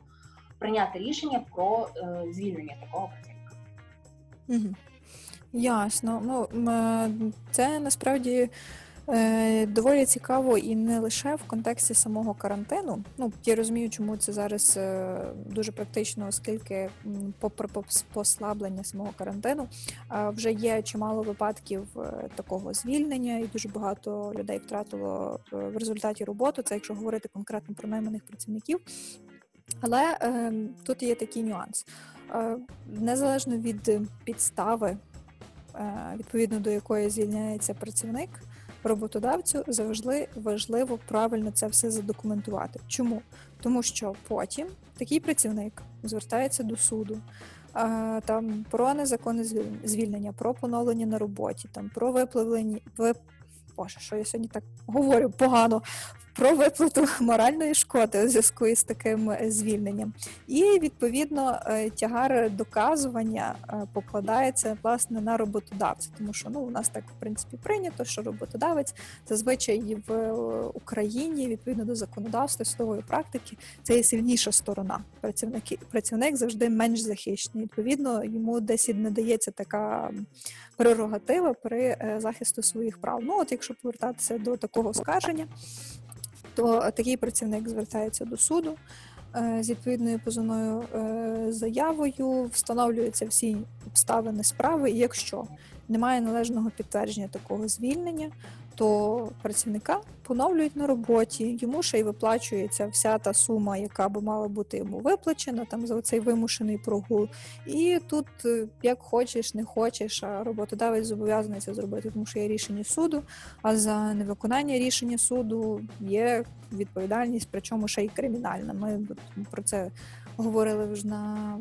прийняти рішення про е, звільнення такого працівника. Ясно. Ну, е, це насправді доволі цікаво і не лише в контексті самого карантину. Ну, я розумію, чому це зараз е, дуже практично, оскільки попри послаблення самого карантину е, вже є чимало випадків е, такого звільнення, і дуже багато людей втратило е, в результаті роботу. Це якщо говорити конкретно про найманих працівників. Але е, тут є такий нюанс. Е, незалежно від підстави, е, відповідно до якої звільняється працівник, роботодавцю завжди важливо правильно це все задокументувати. Чому? Тому що потім такий працівник звертається до суду. Там про незаконне звіль- звільнення, про поновлення на роботі, там про випливлення вип... Боже, що я сьогодні так говорю погано про виплату моральної шкоди у зв'язку із таким е, звільненням. І відповідно е, тягар доказування е, покладається власне на роботодавця, тому що ну у нас так в принципі прийнято, що роботодавець зазвичай в Україні відповідно до законодавства судової практики це є сильніша сторона. Працівники працівник завжди менш захищений. Відповідно, йому десь і не дається така прерогатива при захисту своїх прав. Ну от якщо повертатися до такого скарження, то такий працівник звертається до суду е, з відповідною позовною е, заявою, встановлюються всі обставини справи, і якщо немає належного підтвердження такого звільнення, то працівника поновлюють на роботі, йому ще й виплачується вся та сума, яка би мала бути йому виплачена там за цей вимушений прогул. І тут е, як хочеш, не хочеш, а роботодавець зобов'язаний це зробити, тому що є рішення суду. А за невиконання рішення суду є відповідальність, причому ще й кримінальна. Ми про це говорили вже на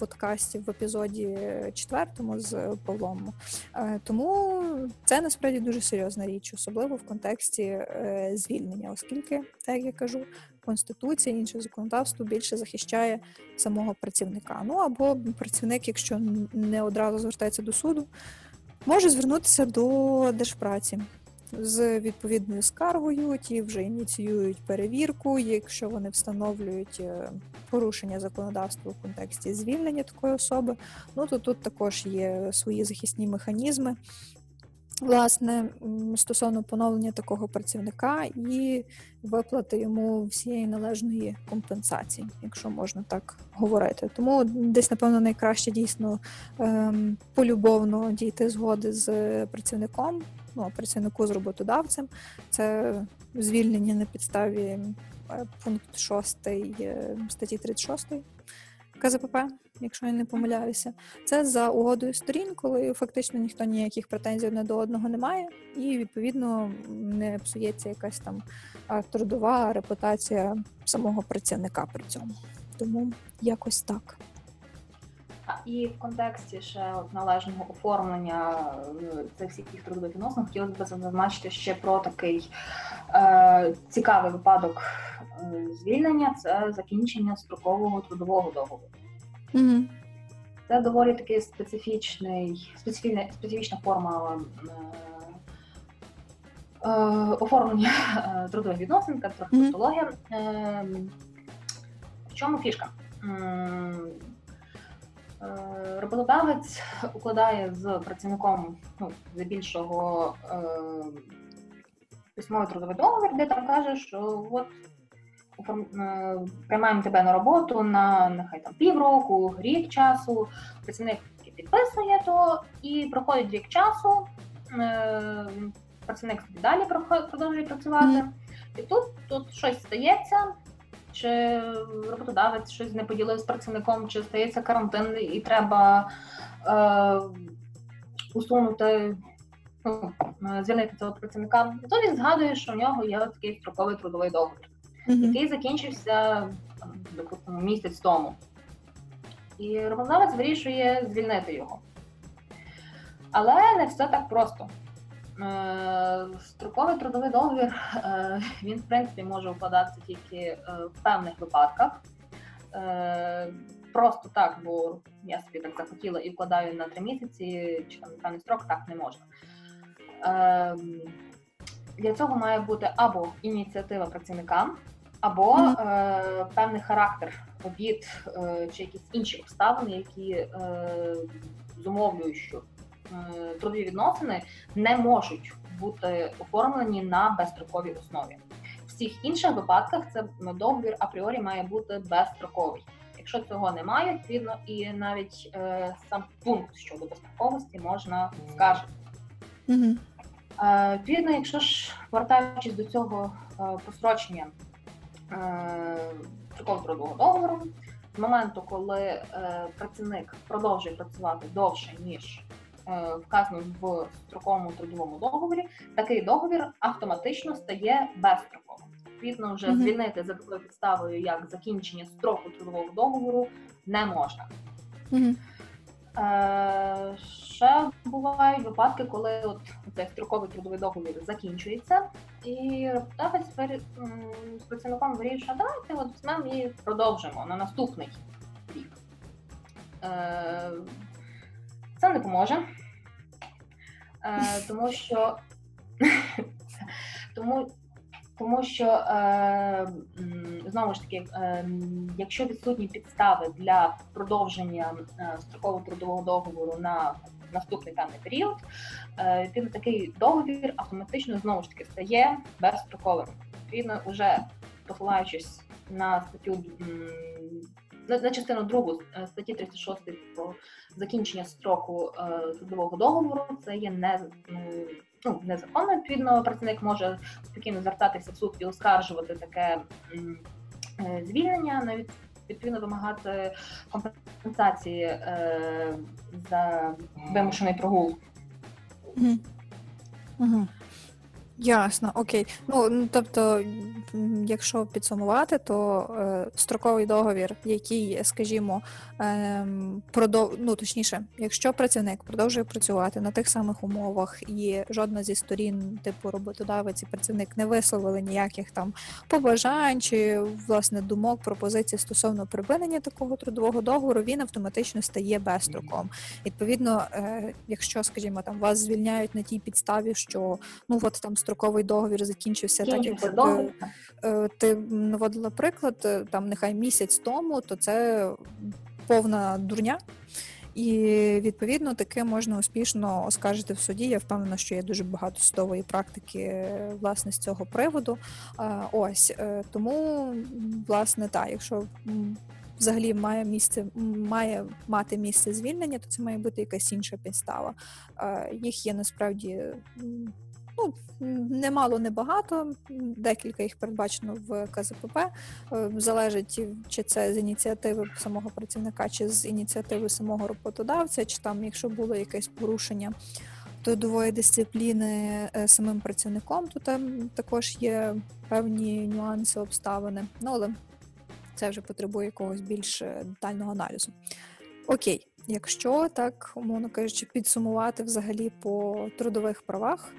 подкасті в епізоді четвертому з Павлом. Е, Тому це насправді дуже серйозна річ, особливо в контексті е, звільнення, оскільки, так я кажу, конституція інше законодавство більше захищає самого працівника. Ну або працівник, якщо не одразу звертається до суду, може звернутися до держпраці з відповідною скаргою. Ті вже ініціюють перевірку, якщо вони встановлюють е, порушення законодавства в контексті звільнення такої особи. Ну то тут також є свої захисні механізми. Власне, стосовно поновлення такого працівника і виплати йому всієї належної компенсації, якщо можна так говорити. Тому десь, напевно, найкраще дійсно ем, полюбовно дійти згоди з працівником, ну, працівнику з роботодавцем. Це звільнення на підставі е, пункт 6 е, статті 36 КЗПП, якщо я не помиляюся. Це за угодою сторін, коли фактично ніхто ніяких претензій одне до одного не має, і відповідно не псується якась там трудова репутація самого працівника при цьому. Тому якось так. І в контексті ще от належного оформлення е, цих всіх трудових відносин хотілося б зазначити ще про такий е, цікавий випадок е, звільнення це закінчення строкового трудового договору. Угу. Це доволі такий специфічний, специфічна, специфічна форма е, е, оформлення е, трудових відносин, як трудологія. Е, в чому фішка? Е, роботодавець укладає з працівником ну, здебільшого е, письмовий трудовий договір, де там каже, що от е, приймаємо тебе на роботу на нехай там півроку, рік часу. Працівник підписує то і проходить рік часу. Е, працівник далі продовжує працювати. Mm. І тут тут щось стається чи роботодавець щось не поділив з працівником, чи стається карантин, і треба е, усунути, ну, е, звільнити цього працівника, то він згадує, що в нього є такий строковий трудовий договір, mm-hmm. який закінчився, допустимо, місяць тому. І роботодавець вирішує звільнити його. Але не все так просто. Е, строковий трудовий договір е, він в принципі може укладатися тільки е, в певних випадках. Просто так, бо я собі так захотіла і вкладаю на три місяці, чи там певний строк так не можна. Для цього має бути або ініціатива працівника, або mm-hmm. певний характер робіт чи якісь інші обставини, які зумовлюють, що Е, трудові відносини не можуть бути оформлені на безстроковій основі. В всіх інших випадках це договір апріорі має бути безстроковий. Якщо цього немає, відповідно і навіть е, сам пункт щодо безстроковості можна скаржити. Mm-hmm. Е, відповідно, якщо ж повертаючись до цього е, просрочення е, строкового трудового договору, з моменту, коли е, працівник продовжує працювати довше ніж Е, вказано в строковому трудовому договорі, такий договір автоматично стає безстроковим. Відповідно, вже звільнити за такою підставою, як закінчення строку трудового договору, не можна. Mm-hmm. Е, Ще бувають випадки, коли от цей строковий трудовий договір закінчується, і роботодавець з працівником вирішує, давайте от візьмемо і продовжимо на наступний рік. Е, Це не поможе. Е, тому що тому, тому що е, знову ж таки, е, якщо відсутні підстави для продовження строкового трудового договору на наступний певний період, відповідно такий договір автоматично знову ж таки стає безстроковим. Відповідно, вже посилаючись на статтю на частину другу статті 36 про закінчення строку е, трудового договору це є не ну, незаконно, відповідно, працівник може спокійно звертатися в суд і оскаржувати таке е, звільнення, навіть відповідно вимагати компенсації е, за вимушений прогул. Угу. Угу. Ясно, окей. Ну тобто, якщо підсумувати, то е, строковий договір, який, скажімо, ем, продов... ну, точніше, якщо працівник продовжує працювати на тих самих умовах, і жодна зі сторін, типу роботодавець і працівник, не висловили ніяких там побажань чи власне думок, пропозицій стосовно припинення такого трудового договору, він автоматично стає безстроком. Відповідно, е, якщо, скажімо, там вас звільняють на тій підставі, що ну от там строковий договір закінчився, так як е, е, ти наводила приклад, е, там нехай місяць тому, то це повна дурня. І відповідно таки можна успішно оскаржити в суді. Я впевнена, що є дуже багато судової практики власне з цього приводу. Ось тому, власне, так, якщо взагалі має місце, має мати місце звільнення, то це має бути якась інша підстава. Їх є насправді. Ну, немало, небагато, декілька їх передбачено в КЗПП. Е, Залежить, чи це з ініціативи самого працівника, чи з ініціативи самого роботодавця, чи там, якщо було якесь порушення трудової дисципліни е, самим працівником, то там також є певні нюанси, обставини. Ну, але це вже потребує якогось більш е, детального аналізу. Окей, якщо так, умовно кажучи, підсумувати взагалі по трудових правах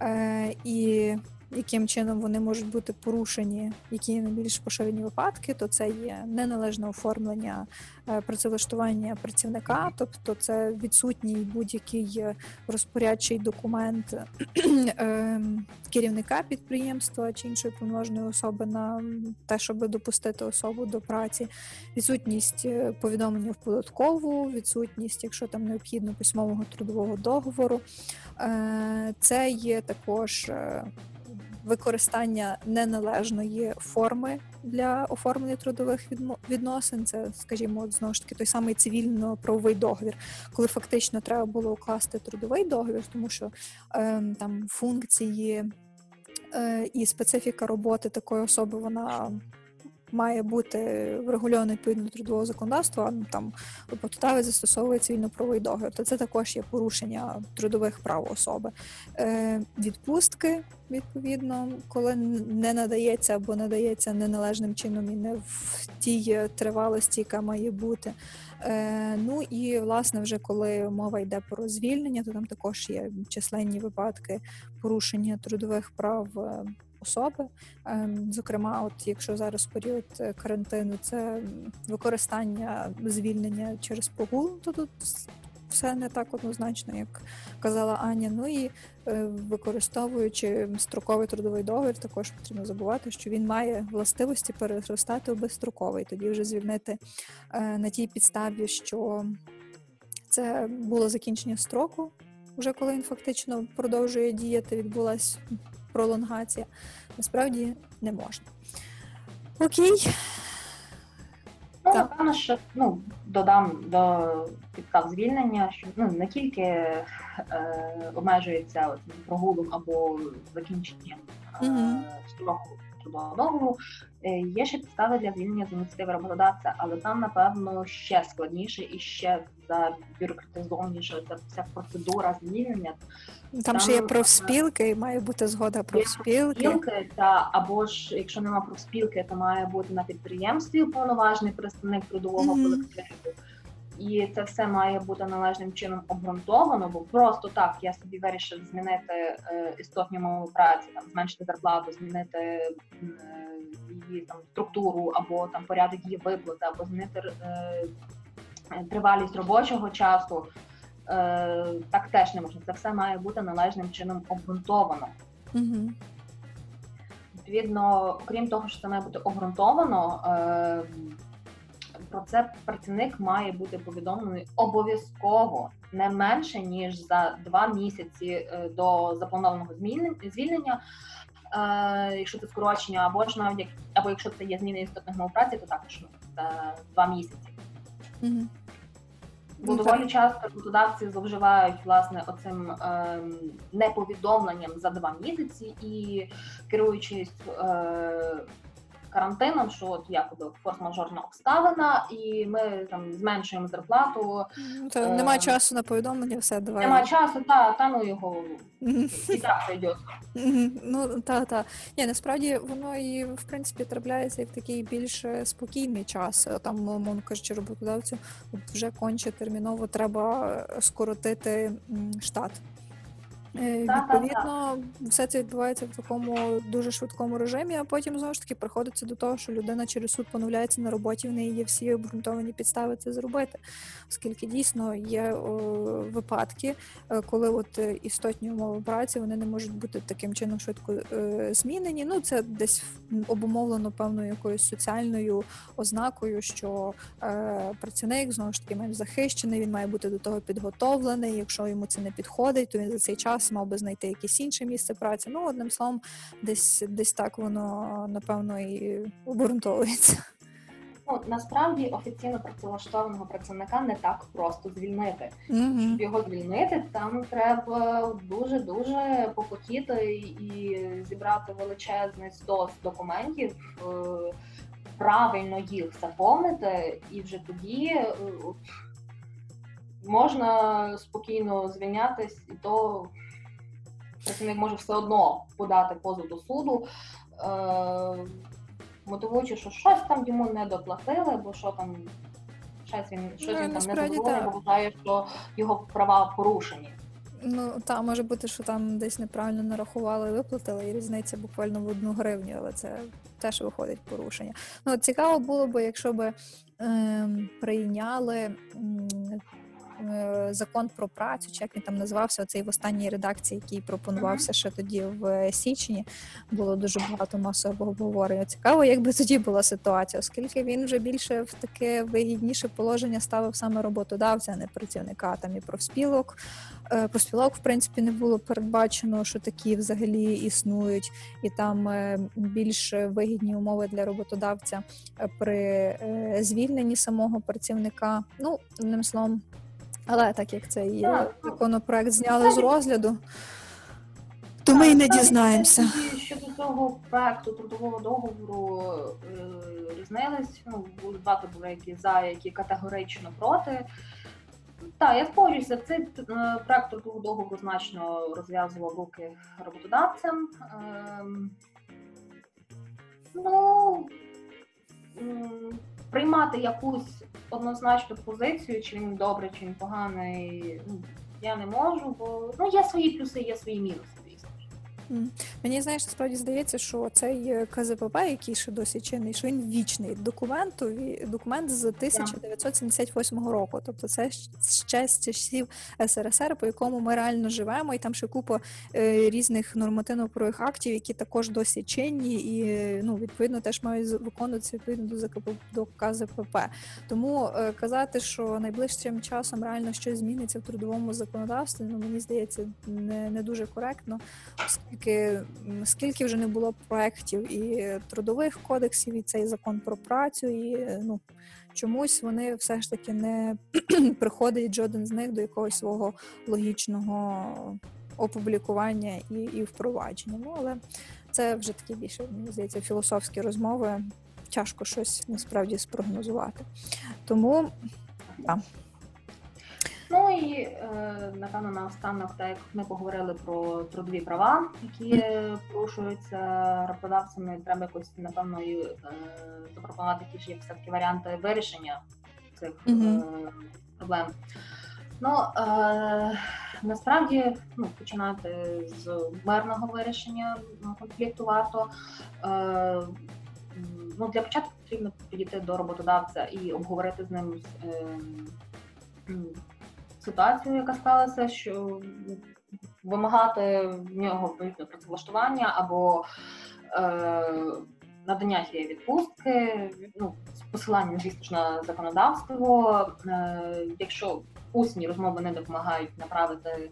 е, і яким чином вони можуть бути порушені, які найбільш поширені випадки, то це є неналежне оформлення е, працевлаштування працівника, тобто це відсутній будь-який розпорядчий документ е, керівника підприємства чи іншої повноваженої особи на те, щоб допустити особу до праці, відсутність е, повідомлення в податкову, відсутність, якщо там необхідно письмового трудового договору. Це є також використання неналежної форми для оформлення трудових відносин. Це, скажімо, от, знову ж таки той самий цивільно-правовий договір, коли фактично треба було укласти трудовий договір, тому що е, там функції е, і специфіка роботи такої особи вона. Має бути врегульовано відповідно до трудового законодавства, а, ну, там роботодавець застосовує цивільно-правовий договір, то це також є порушення трудових прав особи. Е, відпустки, відповідно, коли не надається або надається неналежним чином і не в тій е, тривалості, яка має бути. Е, ну і власне, вже коли мова йде про звільнення, то там також є численні випадки порушення трудових прав. Особи, Ем, зокрема, от якщо зараз період е, карантину, це використання звільнення через погул, то тут все не так однозначно, як казала Аня. Ну і е, використовуючи строковий трудовий договір, також потрібно забувати, що він має властивості переростати у безстроковий, тоді вже звільнити е, на тій підставі, що це було закінчення строку, вже коли він фактично продовжує діяти, відбулася пролонгація. Насправді не можна. Окей. Ну, Так. напевно, що ну, додам до підстав звільнення, що ну, не тільки е, обмежується от, прогулом або закінченням е, строку трудового договору, є ще підстави для звільнення з ініціативи роботодавця, але там, напевно, ще складніше і ще забюрократизованіше ця вся процедура звільнення. Там ще є профспілки, і має бути згода профспілки. Спілки та або ж якщо нема профспілки, то має бути на підприємстві уповноважений представник трудового Мгм. колективу. І це все має бути належним чином обґрунтовано, бо просто так я собі вирішив змінити е, істотні умови праці, там зменшити зарплату, змінити е, її там структуру, або там порядок її виплати, або змінити е, тривалість робочого часу. Е, так теж не можна. Це все має бути належним чином обґрунтовано. Угу. Відповідно, окрім того, що це має бути обґрунтовано, про це працівник має бути повідомлений обов'язково не менше ніж за два місяці е, до запланованого звільнення. Е, якщо це скорочення, або ж навіть або якщо це є зміни істотних умов праці, то також ну, це два місяці. Угу. Бо Ну, доволі часто роботодавці зловживають власне оцим ем, неповідомленням за два місяці і керуючись е, карантином, що от якоби форс-мажорна обставина, і ми там зменшуємо зарплату. Ну, Та немає Е, часу на повідомлення, все давай. Нема часу, та та ну його і так зайде. Ну та та ні, насправді воно і в принципі трапляється в такий більш е, спокійний час. Е, Там, мовно кажучи, роботодавцю от вже конче терміново треба е, скоротити штат. Е. Відповідно, все це відбувається в такому дуже швидкому режимі, а потім знову ж таки приходиться до того, що людина через суд поновляється на роботі, в неї є всі обґрунтовані підстави це зробити, оскільки дійсно є о, випадки, е, коли от е, істотні умови праці вони не можуть бути таким чином швидко е, змінені. Ну це десь обумовлено певною якоюсь соціальною ознакою, що е, працівник знову ж таки менш захищений, він має бути до того підготовлений. Якщо йому це не підходить, то він за цей час мав би знайти якесь інше місце праці. Ну одним словом, десь десь так воно напевно і обґрунтовується. Ну насправді офіційно працевлаштованого працівника не так просто звільнити. Мгм. Щоб його звільнити, там треба дуже дуже попотіти і зібрати величезний стос документів, е, правильно їх заповнити, і вже тоді е, можна спокійно звільнятись, і то працівник може все одно подати позов до суду. Е, Мотивуючи, що щось там йому не доплатили, бо що там щось він щось Ну, він там не задоволений, бо вважає, що його права порушені. Ну та може бути, що там десь неправильно нарахували і виплатили, і різниця буквально в одну гривню, але це теж виходить порушення. Ну цікаво було б, якщо би ем, прийняли е, закон про працю, чи як він там називався, оцей в останній редакції, який пропонувався ще тоді в січні. Було дуже багато масового обговорення. Цікаво, як би тоді була ситуація, оскільки він вже більше в таке вигідніше положення ставив саме роботодавця, а не працівника там і профспілок. Е, Профспілок, в принципі, не було передбачено, що такі взагалі існують, і там е, більш вигідні умови для роботодавця е, при е, звільненні самого працівника. Ну, одним словом, але так як цей законопроект зняли з розгляду, то ми і не дізнаємося. Щодо цього проекту трудового договору е, різнились. Ну, були два які за, які категорично проти. Так, я спогоджуюся, цей е, проект трудового договору значно розв'язував руки роботодавцям. Ем, Ну, приймати якусь однозначну позицію, чи він добре, чи він поганий, ну, я не можу, бо ну, є свої плюси, є свої мінуси. Мені знаєш, насправді здається, що цей е, КЗПП, який ще досі чинний, що він вічний документ, документ з 1978 року. Тобто це ще з часів СРСР, по якому ми реально живемо, і там ще купа е, різних нормативно-правових актів, які також досі чинні, і е, ну відповідно теж мають виконуватися відповідно до КЗПП. Тому казати, що найближчим часом реально щось зміниться в трудовому законодавстві, ну мені здається, не, не дуже коректно, м, скільки вже не було проєктів і трудових кодексів, і цей закон про працю, і е, ну чомусь вони все ж таки не приходить жоден з них до якогось свого логічного опублікування і, і впровадження. Ну але це вже такі більше мені здається філософські розмови. Тяжко щось насправді спрогнозувати. Тому Ну і е, напевно наостанок, так як ми поговорили про трудові права, які порушуються роботодавцями, треба якось напевно і, е, запропонувати якісь є все-таки варіанти вирішення цих е, Мгм. проблем. Ну е, насправді ну, починати з мирного вирішення ну, конфлікту варто. Е, ну, для початку потрібно підійти до роботодавця і обговорити з ним е, ситуацію, яка сталася, що вимагати в нього відповідно працевлаштування або е, надання цієї відпустки, ну, з посиланням, звісно ж, на законодавство. Е, якщо усні розмови не допомагають направити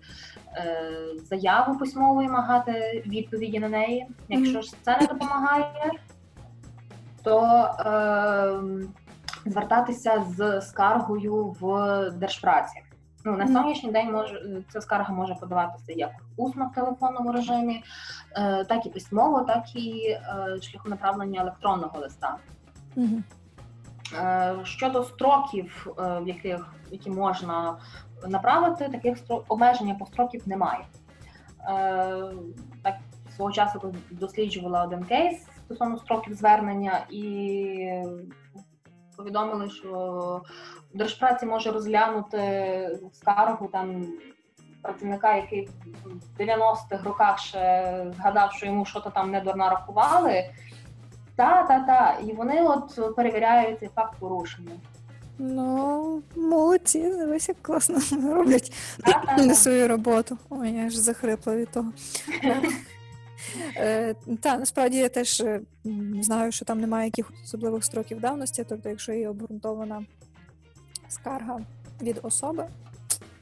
е, заяву письмову і вимагати відповіді на неї. Якщо ж це не допомагає, то е, звертатися з скаргою в держпраці. Ну, на сьогоднішній день може ця скарга може подаватися як усно в телефонному режимі, е, так і письмово, так і е, шляхом направлення електронного листа. Угу. Щодо строків, в яких які можна направити, таких стро- обмеження по строків немає. Так свого часу досліджувала один кейс стосовно строків звернення і повідомили, що держпраці може розглянути скаргу там працівника, який в 90-х роках ще згадав, що йому щось там не донарахували. Та, та, та. І вони от перевіряють цей факт порушення. Ну, молодці, дивись, як класно роблять свою роботу. Ой, я ж захрипла від того. Е, Та насправді я теж е, знаю, що там немає якихось особливих строків давності, тобто, якщо є обґрунтована скарга від особи,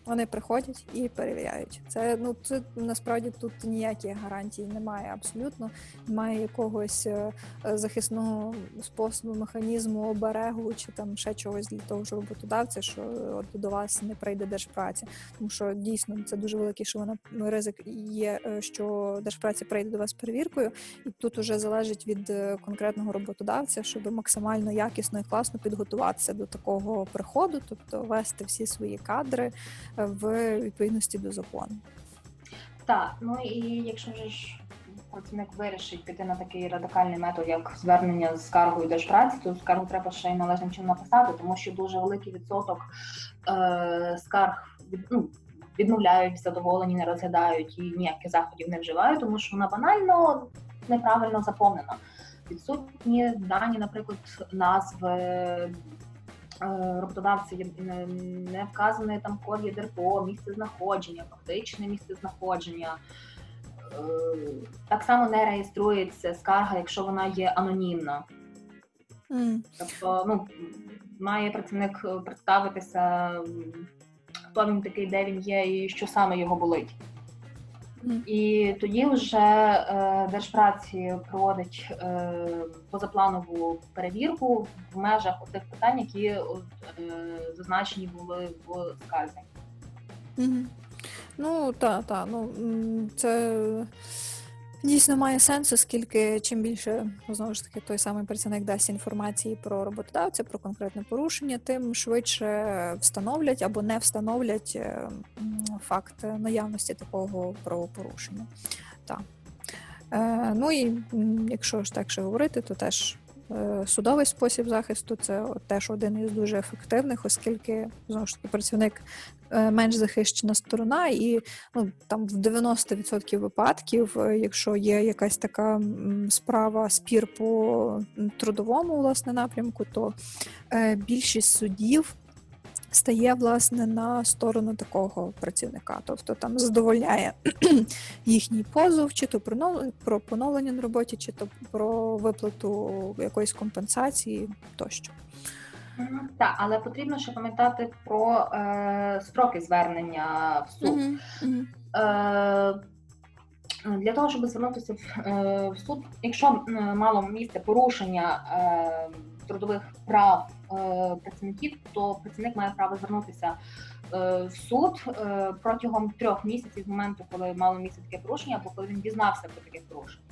вони приходять і перевіряють. Це ну це насправді тут ніяких гарантій немає абсолютно. Немає якогось е, захисного способу, механізму оберегу чи там ще чогось для того, щоб роботодавця, що от до вас не прийде держпраця. Тому що дійсно це дуже великий, що вона ризик є, е, що держпраця прийде до вас перевіркою, і тут уже залежить від е, конкретного роботодавця, щоб максимально якісно і класно підготуватися до такого приходу, тобто вести всі свої кадри в відповідності до закону. Так, ну і якщо ж працівник вирішить піти на такий радикальний метод, як звернення з скаргою держпраці, то скаргу треба ще й належним чином написати, тому що дуже великий відсоток е, скарг від, ну, відмовляють, задоволені, не розглядають і ніяких заходів не вживають, тому що вона банально неправильно заповнена. Відсутні дані, наприклад, назви. Е, Роботодавці не- не вказаний там код ЄДРПО, місце знаходження, фактичне місце знаходження. Е, Так само не реєструється скарга, якщо вона є анонімна. М, Тобто, ну має працівник е, представитися, хто він такий, де він є і що саме його болить. І тоді вже е, Держпраці проводить е, позапланову перевірку в межах тих питань, які е, зазначені були в скарзі. Угу. Ну, так, так. Ну, це дійсно має сенс, оскільки чим більше, ну, знову ж таки, той самий працівник дасть інформації про роботодавця, про конкретне порушення, тим швидше встановлять або не встановлять е, факт наявності такого правопорушення. Так. Е, ну і якщо ж так ще говорити, то теж судовий спосіб захисту це теж один із дуже ефективних, оскільки знову ж таки працівник е, менш захищена сторона, і ну там в 90% випадків, е, якщо є якась така справа, спір по трудовому власне напрямку, то е, більшість судів. Стає власне на сторону такого працівника, тобто там задовольняє їхній позов, чи то про поновлення на роботі, чи то про виплату якоїсь компенсації тощо. Так, але потрібно ще пам'ятати про е, строки звернення в суд. Е, для того, щоб звернутися в, е, в суд, якщо мало місце порушення е, трудових прав працівників, то працівник має право звернутися е, в суд е, протягом трьох місяців з моменту, коли мало місце таке порушення, або коли він дізнався про таке порушення.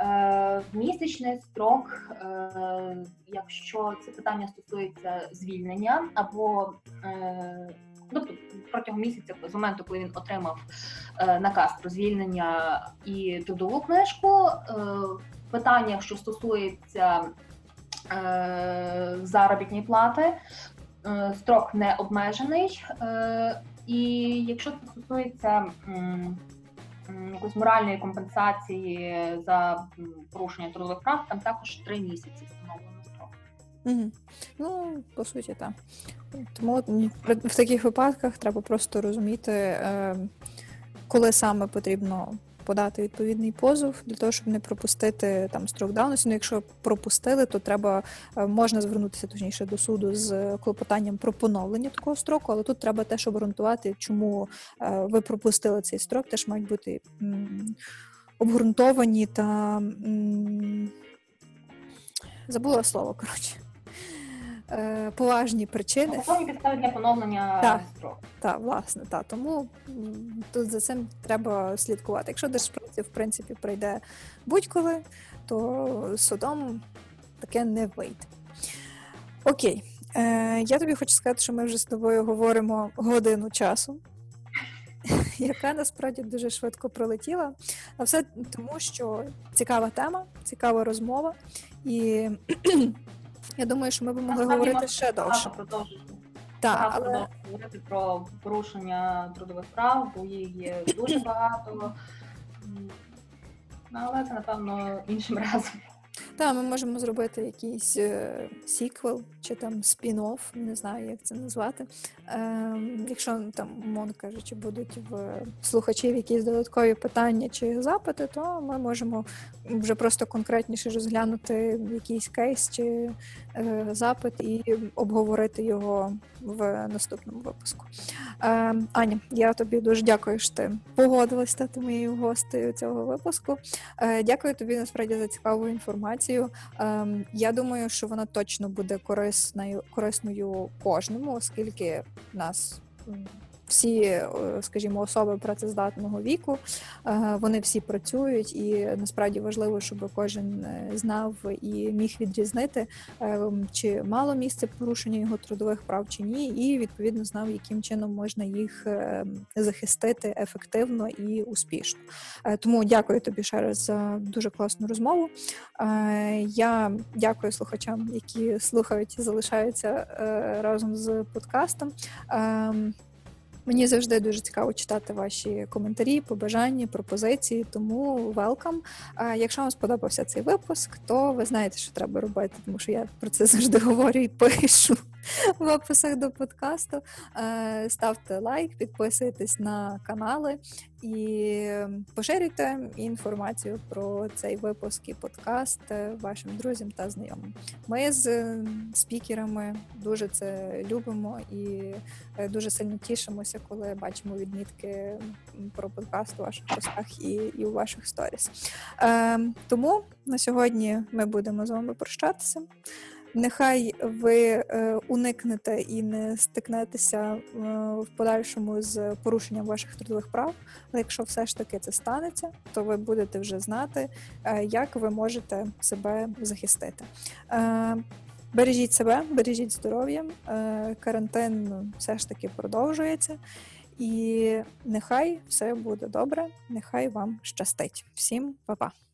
Е, Місячний строк, е, якщо це питання стосується звільнення або е, тобто протягом місяця з моменту, коли він отримав е, наказ про звільнення і трудову книжку. Е, питання, що стосується е, заробітної плати, е, строк не обмежений. Е, і якщо це стосується якоїсь моральної компенсації за порушення трудових прав, там також три місяці встановлено строк. Угу. Ну, по суті, так. Тому в таких випадках треба просто розуміти, коли саме потрібно подати відповідний позов для того, щоб не пропустити там строк давності. Ну, якщо пропустили, то треба е, можна звернутися точніше до суду з клопотанням про поновлення такого строку, але тут треба теж обґрунтувати, чому е, ви пропустили цей строк. Теж мають бути обґрунтовані та забула слово, коротше. Е, поважні причини. Законні підстави для поновлення Так. строку. Так, власне, та тому м, тут за цим треба слідкувати. Якщо держпраці, в принципі, прийде будь-коли, то судом таке не вийде. Окей, е, я тобі хочу сказати, що ми вже з тобою говоримо годину часу, яка насправді дуже швидко пролетіла. А все тому, що цікава тема, цікава розмова, і я думаю, що ми б могли говорити ще довше. Так, але говорити про порушення трудових прав, бо їх є дуже багато. Але це, напевно, іншим разом. Так, ми можемо зробити якийсь е, сіквел чи там спін-офф, не знаю, як це назвати. Е, якщо там, умовно кажучи, будуть в слухачів якісь додаткові питання чи запити, то ми можемо вже просто конкретніше розглянути якийсь кейс чи е, запит і обговорити його в наступному випуску. Е, Аня, я тобі дуже дякую, що ти погодилась стати моєю гостею цього випуску. Е, Дякую тобі насправді за цікаву інформацію. Ем, Я думаю, що вона точно буде корисною корисною кожному, оскільки нас всі, е, скажімо, особи працездатного віку, е, вони всі працюють, і насправді важливо, щоб кожен е, знав і міг відрізнити, чи мало місце порушення його трудових прав чи ні, і відповідно знав, яким чином можна їх захистити ефективно і успішно. Тому дякую тобі ще раз за дуже класну розмову. Я дякую слухачам, які слухають і залишаються разом з подкастом. Мені завжди дуже цікаво читати ваші коментарі, побажання, пропозиції, тому велкам. Якщо вам сподобався цей випуск, то ви знаєте, що треба робити, тому що я про це завжди говорю і пишу в описах до подкасту. Е, Ставте лайк, підписуйтесь на канали і поширюйте інформацію про цей випуск і подкаст е, вашим друзям та знайомим. Ми з е, спікерами дуже це любимо і дуже сильно тішимося, коли бачимо відмітки про подкаст у ваших постах і, і у ваших сторіс. Е, тому на сьогодні ми будемо з вами прощатися. Нехай ви е, уникнете і не стикнетеся е, в подальшому з порушенням ваших трудових прав. Але якщо все ж таки це станеться, то ви будете вже знати, е, як ви можете себе захистити. Бережіть себе, бережіть здоров'я. Карантин все ж таки продовжується. І нехай все буде добре, нехай вам щастить. Всім па-па!